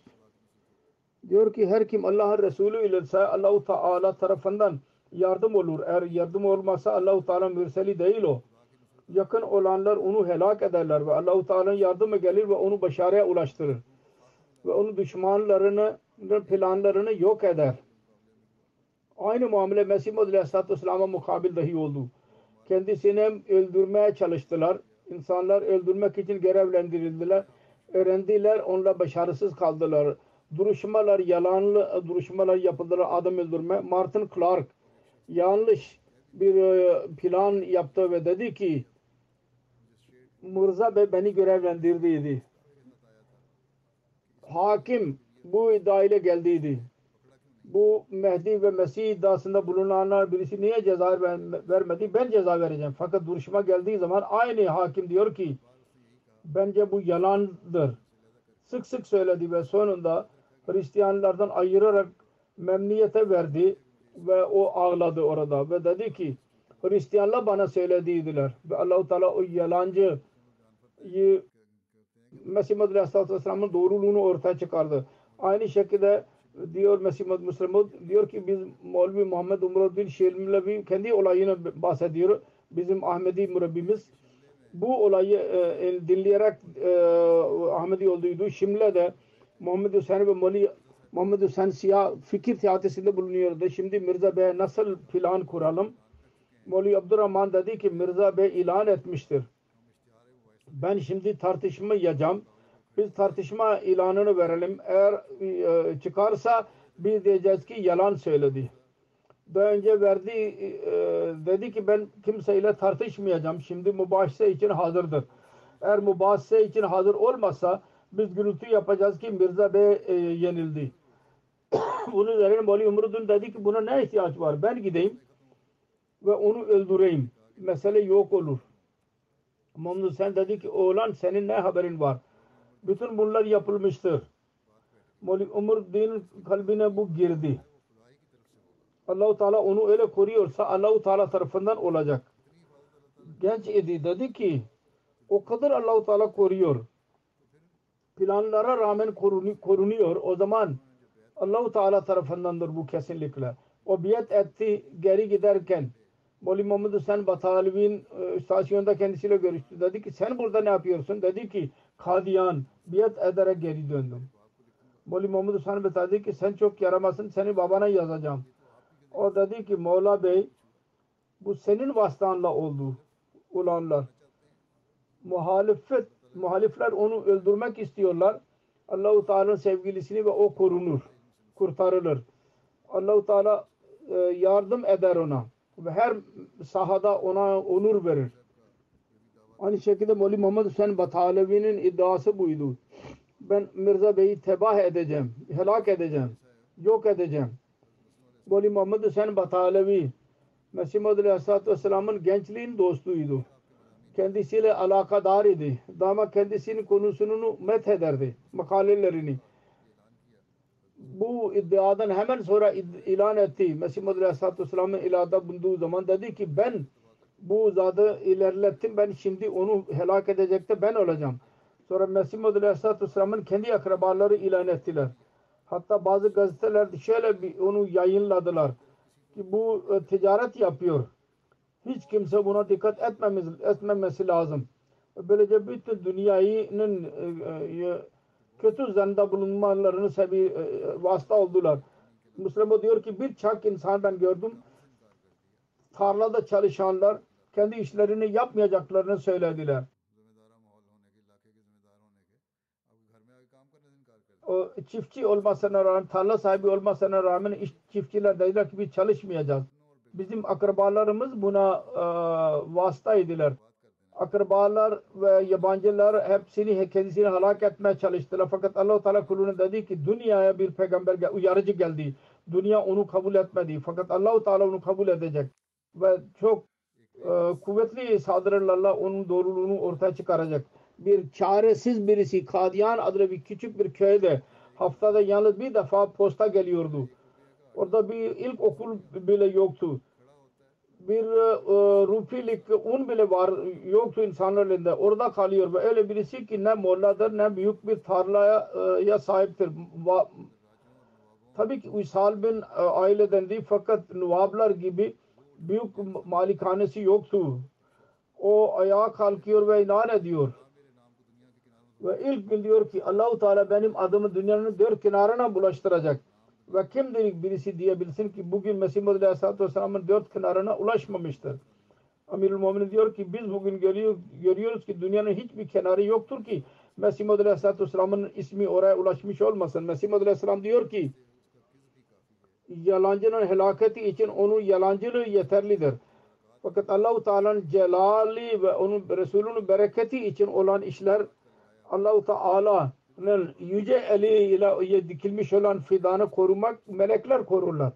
Diyor ki her kim Allah'ın Resulü ile Allahu Teala tarafından yardım olur. Eğer yardım olmazsa Allahu Teala mürseli değil o. Yakın olanlar onu helak ederler ve Allahu Teala'nın yardımı gelir ve onu başarıya ulaştırır. Ve onun düşmanlarını planlarını yok eder. Aynı muamele Mesih Muhammed Aleyhisselatü Vesselam'a mukabil dahi oldu. Kendisini öldürmeye çalıştılar. İnsanlar öldürmek için görevlendirildiler. Öğrendiler, onunla başarısız kaldılar. Duruşmalar, yalanlı duruşmalar yapıldılar adam öldürme. Martin Clark yanlış bir plan yaptı ve dedi ki Murza Bey beni görevlendirdiydi. Hakim bu iddiayla geldiydi. Bu Mehdi ve Mesih iddiasında bulunanlar birisi niye ceza vermedi? Ben ceza vereceğim. Fakat duruşma geldiği zaman aynı hakim diyor ki bence bu yalandır. Sık sık söyledi ve sonunda Hristiyanlardan ayırarak memniyete verdi ve o ağladı orada ve dedi ki Hristiyanlar bana söylediydiler ve Allah-u Teala o yalancı Mesih Madri Aleyhisselatü Vesselam'ın doğruluğunu ortaya çıkardı. Aynı şekilde diyor Mesih Müslüman diyor ki biz Mevlevi Muhammed Umruddin Şelmilevi kendi olayını bahsediyor. Bizim Ahmedi mürebbimiz bu olayı e, dinleyerek e, Ahmedi olduydu. Şimdi'de Muhammed Hüseyin ve Moli Muhammed Hüseyin Siyah fikir teatisinde bulunuyordu. Şimdi Mirza Bey nasıl plan kuralım? Moli Abdurrahman dedi ki Mirza Bey ilan etmiştir. Ben şimdi tartışmayacağım. Biz tartışma ilanını verelim. Eğer e, çıkarsa biz diyeceğiz ki yalan söyledi. Daha önce verdi e, dedi ki ben kimseyle tartışmayacağım. Şimdi mübaşse için hazırdır. Eğer mübaşse için hazır olmasa biz gürültü yapacağız ki Mirza Bey e, yenildi. [coughs] Bunun üzerine Mali Umruddin dedi ki buna ne ihtiyaç var? Ben gideyim ve onu öldüreyim. Mesele yok olur. Muhammed sen dedi ki oğlan senin ne haberin var? Bütün bunlar yapılmıştır. Mevlevi Umruddin'in kalbine bu girdi. Allahu Teala onu öyle koruyorsa Allahu Teala tarafından olacak. Genç idi dedi ki o kadar Allahu Teala koruyor. Planlara rağmen korunuyor. O zaman Allahu Teala tarafındandır bu kesinlikle. O biat etti geri giderken Mevlevi Muhammed Hüseyin Batali'nin e, istasyonda kendisiyle görüştü. Dedi ki sen burada ne yapıyorsun? Dedi ki Kadiyan biat ederek geri döndüm. Mevlevi Muhammed Hüseyin dedi ki sen çok yaramazsın seni babana yazacağım. O dedi ki Mola Bey bu senin vasıtanla oldu olanlar. Muhalefet, muhalifler onu öldürmek istiyorlar. Allahu Teala'nın sevgilisini ve o korunur, kurtarılır. Allahu Teala e, yardım eder ona ve her sahada ona onur verir. Aynı şekilde Mevlevi Muhammed Hüseyin Batalevi'nin iddiası buydu. Ben Mirza Bey'i tebah edeceğim, helak edeceğim, yok edeceğim. Mevlevi Muhammed Hüseyin Batalevi Mesih Muhammed Aleyhisselatü Vesselam'ın gençliğin dostuydu. Kendisiyle alakadar idi. Daima kendisinin konusunu met ederdi. Makalelerini. Bu iddiadan hemen sonra ilan etti. Mesih Muhammed Aleyhisselatü Vesselam'ın ilada bulunduğu zaman dedi ki ben bu zadı ilerlettim. Ben şimdi onu helak edecekte ben olacağım. Sonra Mesih Muhammed Aleyhisselatü Vesselam'ın kendi akrabaları ilan ettiler. Hatta bazı gazeteler şöyle bir onu yayınladılar ki bu e, ticaret yapıyor. Hiç kimse buna dikkat etmemiz, etmemesi lazım. Böylece bütün dünyanın e, e, kötü zanda bulunmalarını sebi e, vasıta oldular. Müslüman diyor ki birçok insan ben gördüm tarlada çalışanlar kendi işlerini yapmayacaklarını söylediler. o çiftçi olmasına rağmen, tarla sahibi olmasına rağmen iş, çiftçiler dediler ki biz çalışmayacağız. Bizim akrabalarımız buna e, vasıtaydılar. Akrabalar ve yabancılar hepsini kendisini halak etmeye çalıştılar. Fakat Allah Teala kuluna dedi ki dünyaya bir peygamber uyarıcı geldi. Dünya onu kabul etmedi. Fakat Allah Teala onu kabul edecek. Ve çok e, kuvvetli saldırılarla onun doğruluğunu ortaya çıkaracak bir çaresiz birisi Kadiyan adlı bir küçük bir köyde haftada yalnız bir defa posta geliyordu. Orada bir ilk okul bile yoktu. Bir e, rupilik un bile var yoktu insanların elinde. Orada kalıyor ve öyle birisi ki ne molladır ne büyük bir tarlaya e, sahiptir. Va, tabii ki Uysal bin e, aileden değil fakat Nuvablar gibi büyük malikanesi yoktu. O ayağa kalkıyor ve inan ediyor ve ilk gün diyor ki Allahu Teala benim adımı dünyanın dört kenarına bulaştıracak. Ve kimdir birisi diyebilsin ki bugün Mesih Muhammed Aleyhisselatü Vesselam'ın dört kenarına ulaşmamıştır. Amirul Mu'minin diyor ki biz bugün görüyor, görüyoruz ki dünyanın hiçbir kenarı yoktur ki Mesih Muhammed Aleyhisselatü Vesselam'ın ismi oraya ulaşmış olmasın. Mesih Muhammed Aleyhisselam diyor ki yalancının helaketi için onun yalancılığı yeterlidir. Fakat Allahu Teala'nın celali ve onun Resulünün bereketi için olan işler Allahu Teala'nın yüce eliyle dikilmiş olan fidanı korumak melekler korurlar.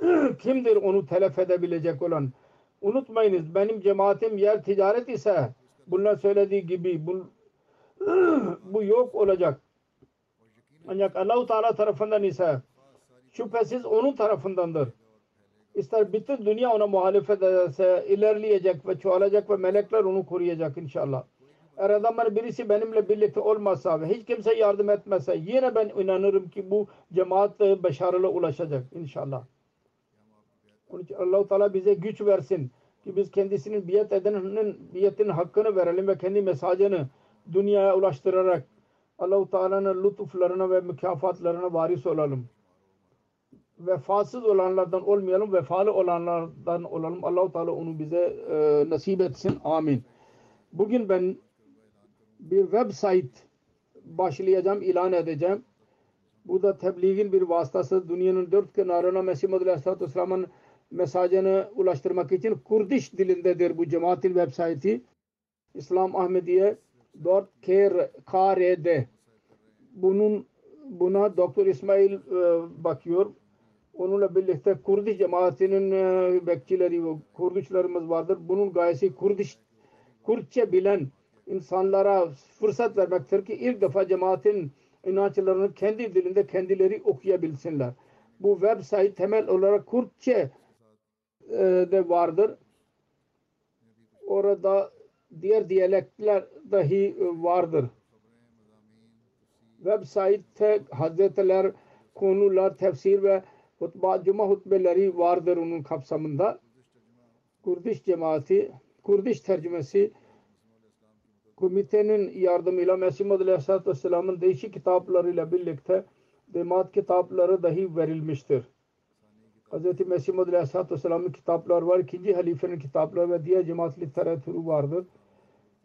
[clears throat] Kimdir onu telef edebilecek olan? Unutmayınız benim cemaatim yer ticaret ise bunlar söylediği gibi bu, [clears throat] bu yok olacak. Ancak Allahu Teala tarafından ise şüphesiz onun tarafındandır. İster bütün dünya ona muhalefet ederse ilerleyecek ve çoğalacak ve melekler onu koruyacak inşallah. eğer adamın birisi benimle birlikte olmazsa ve hiç kimse yardım etmezse yine ben inanırım ki bu cemaat başarılı ulaşacak inşallah. Onun için Allah-u Teala bize güç versin ki biz kendisinin biat edenin biyetinin hakkını verelim ve kendi mesajını dünyaya ulaştırarak Allah-u Teala'nın lütuflarına ve mükafatlarına varis olalım. Vefasız olanlardan olmayalım, vefalı olanlardan olalım. Allah-u Teala onu bize e, nasip etsin. Amin. Bugün ben bir website başlayacağım, ilan edeceğim. Bu da tebliğin bir vasıtası. Dünyanın dört kenarına Mesih Muhammed Aleyhisselatü Vesselam'ın mesajını ulaştırmak için Kurdiş dilindedir bu cemaatin website'i. İslam Ahmediye .krd bunun buna Doktor İsmail e, bakıyor. Onunla birlikte Kurdiş cemaatinin e, bekçileri ve Kurdişlerimiz vardır. Bunun gayesi Kurdiş Kürtçe bilen insanlara fırsat vermektir ki ilk defa cemaatin inançlarını kendi dilinde kendileri okuyabilsinler. Bu website temel olarak Kürtçe e, de vardır. Orada diğer diyalektler dahi vardır. Website'te hazretler, konular, tefsir ve hutba, cuma hutbeleri vardır onun kapsamında. Kurdiş cemaati, Kurdiş tercümesi komitenin yardımıyla Mesih Aleyhisselatü Vesselam'ın değişik kitaplarıyla birlikte demat kitapları dahi verilmiştir. Hz. Mesih Aleyhisselatü Vesselam'ın kitapları var. ikinci halifenin kitapları ve diğer cemaat literatürü vardır.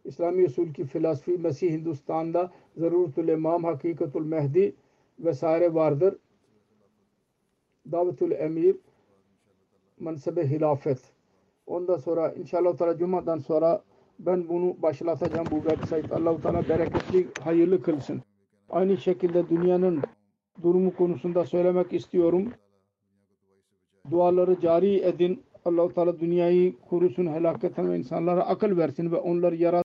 İslami usul ki filosofi Mesih Hindistan'da Zaruratul İmam, Hakikatul Mehdi vesaire vardır. Davetul Emir, Mansabe Hilafet. Ondan sonra inşallah Teala Cuma'dan sonra ben bunu başlatacağım bu website. Allah-u Teala bereketli, hayırlı kılsın. Aynı şekilde dünyanın durumu konusunda söylemek istiyorum. Duaları cari edin. Allah-u Teala dünyayı kurusun, helaketten ve insanlara akıl versin ve onları yarat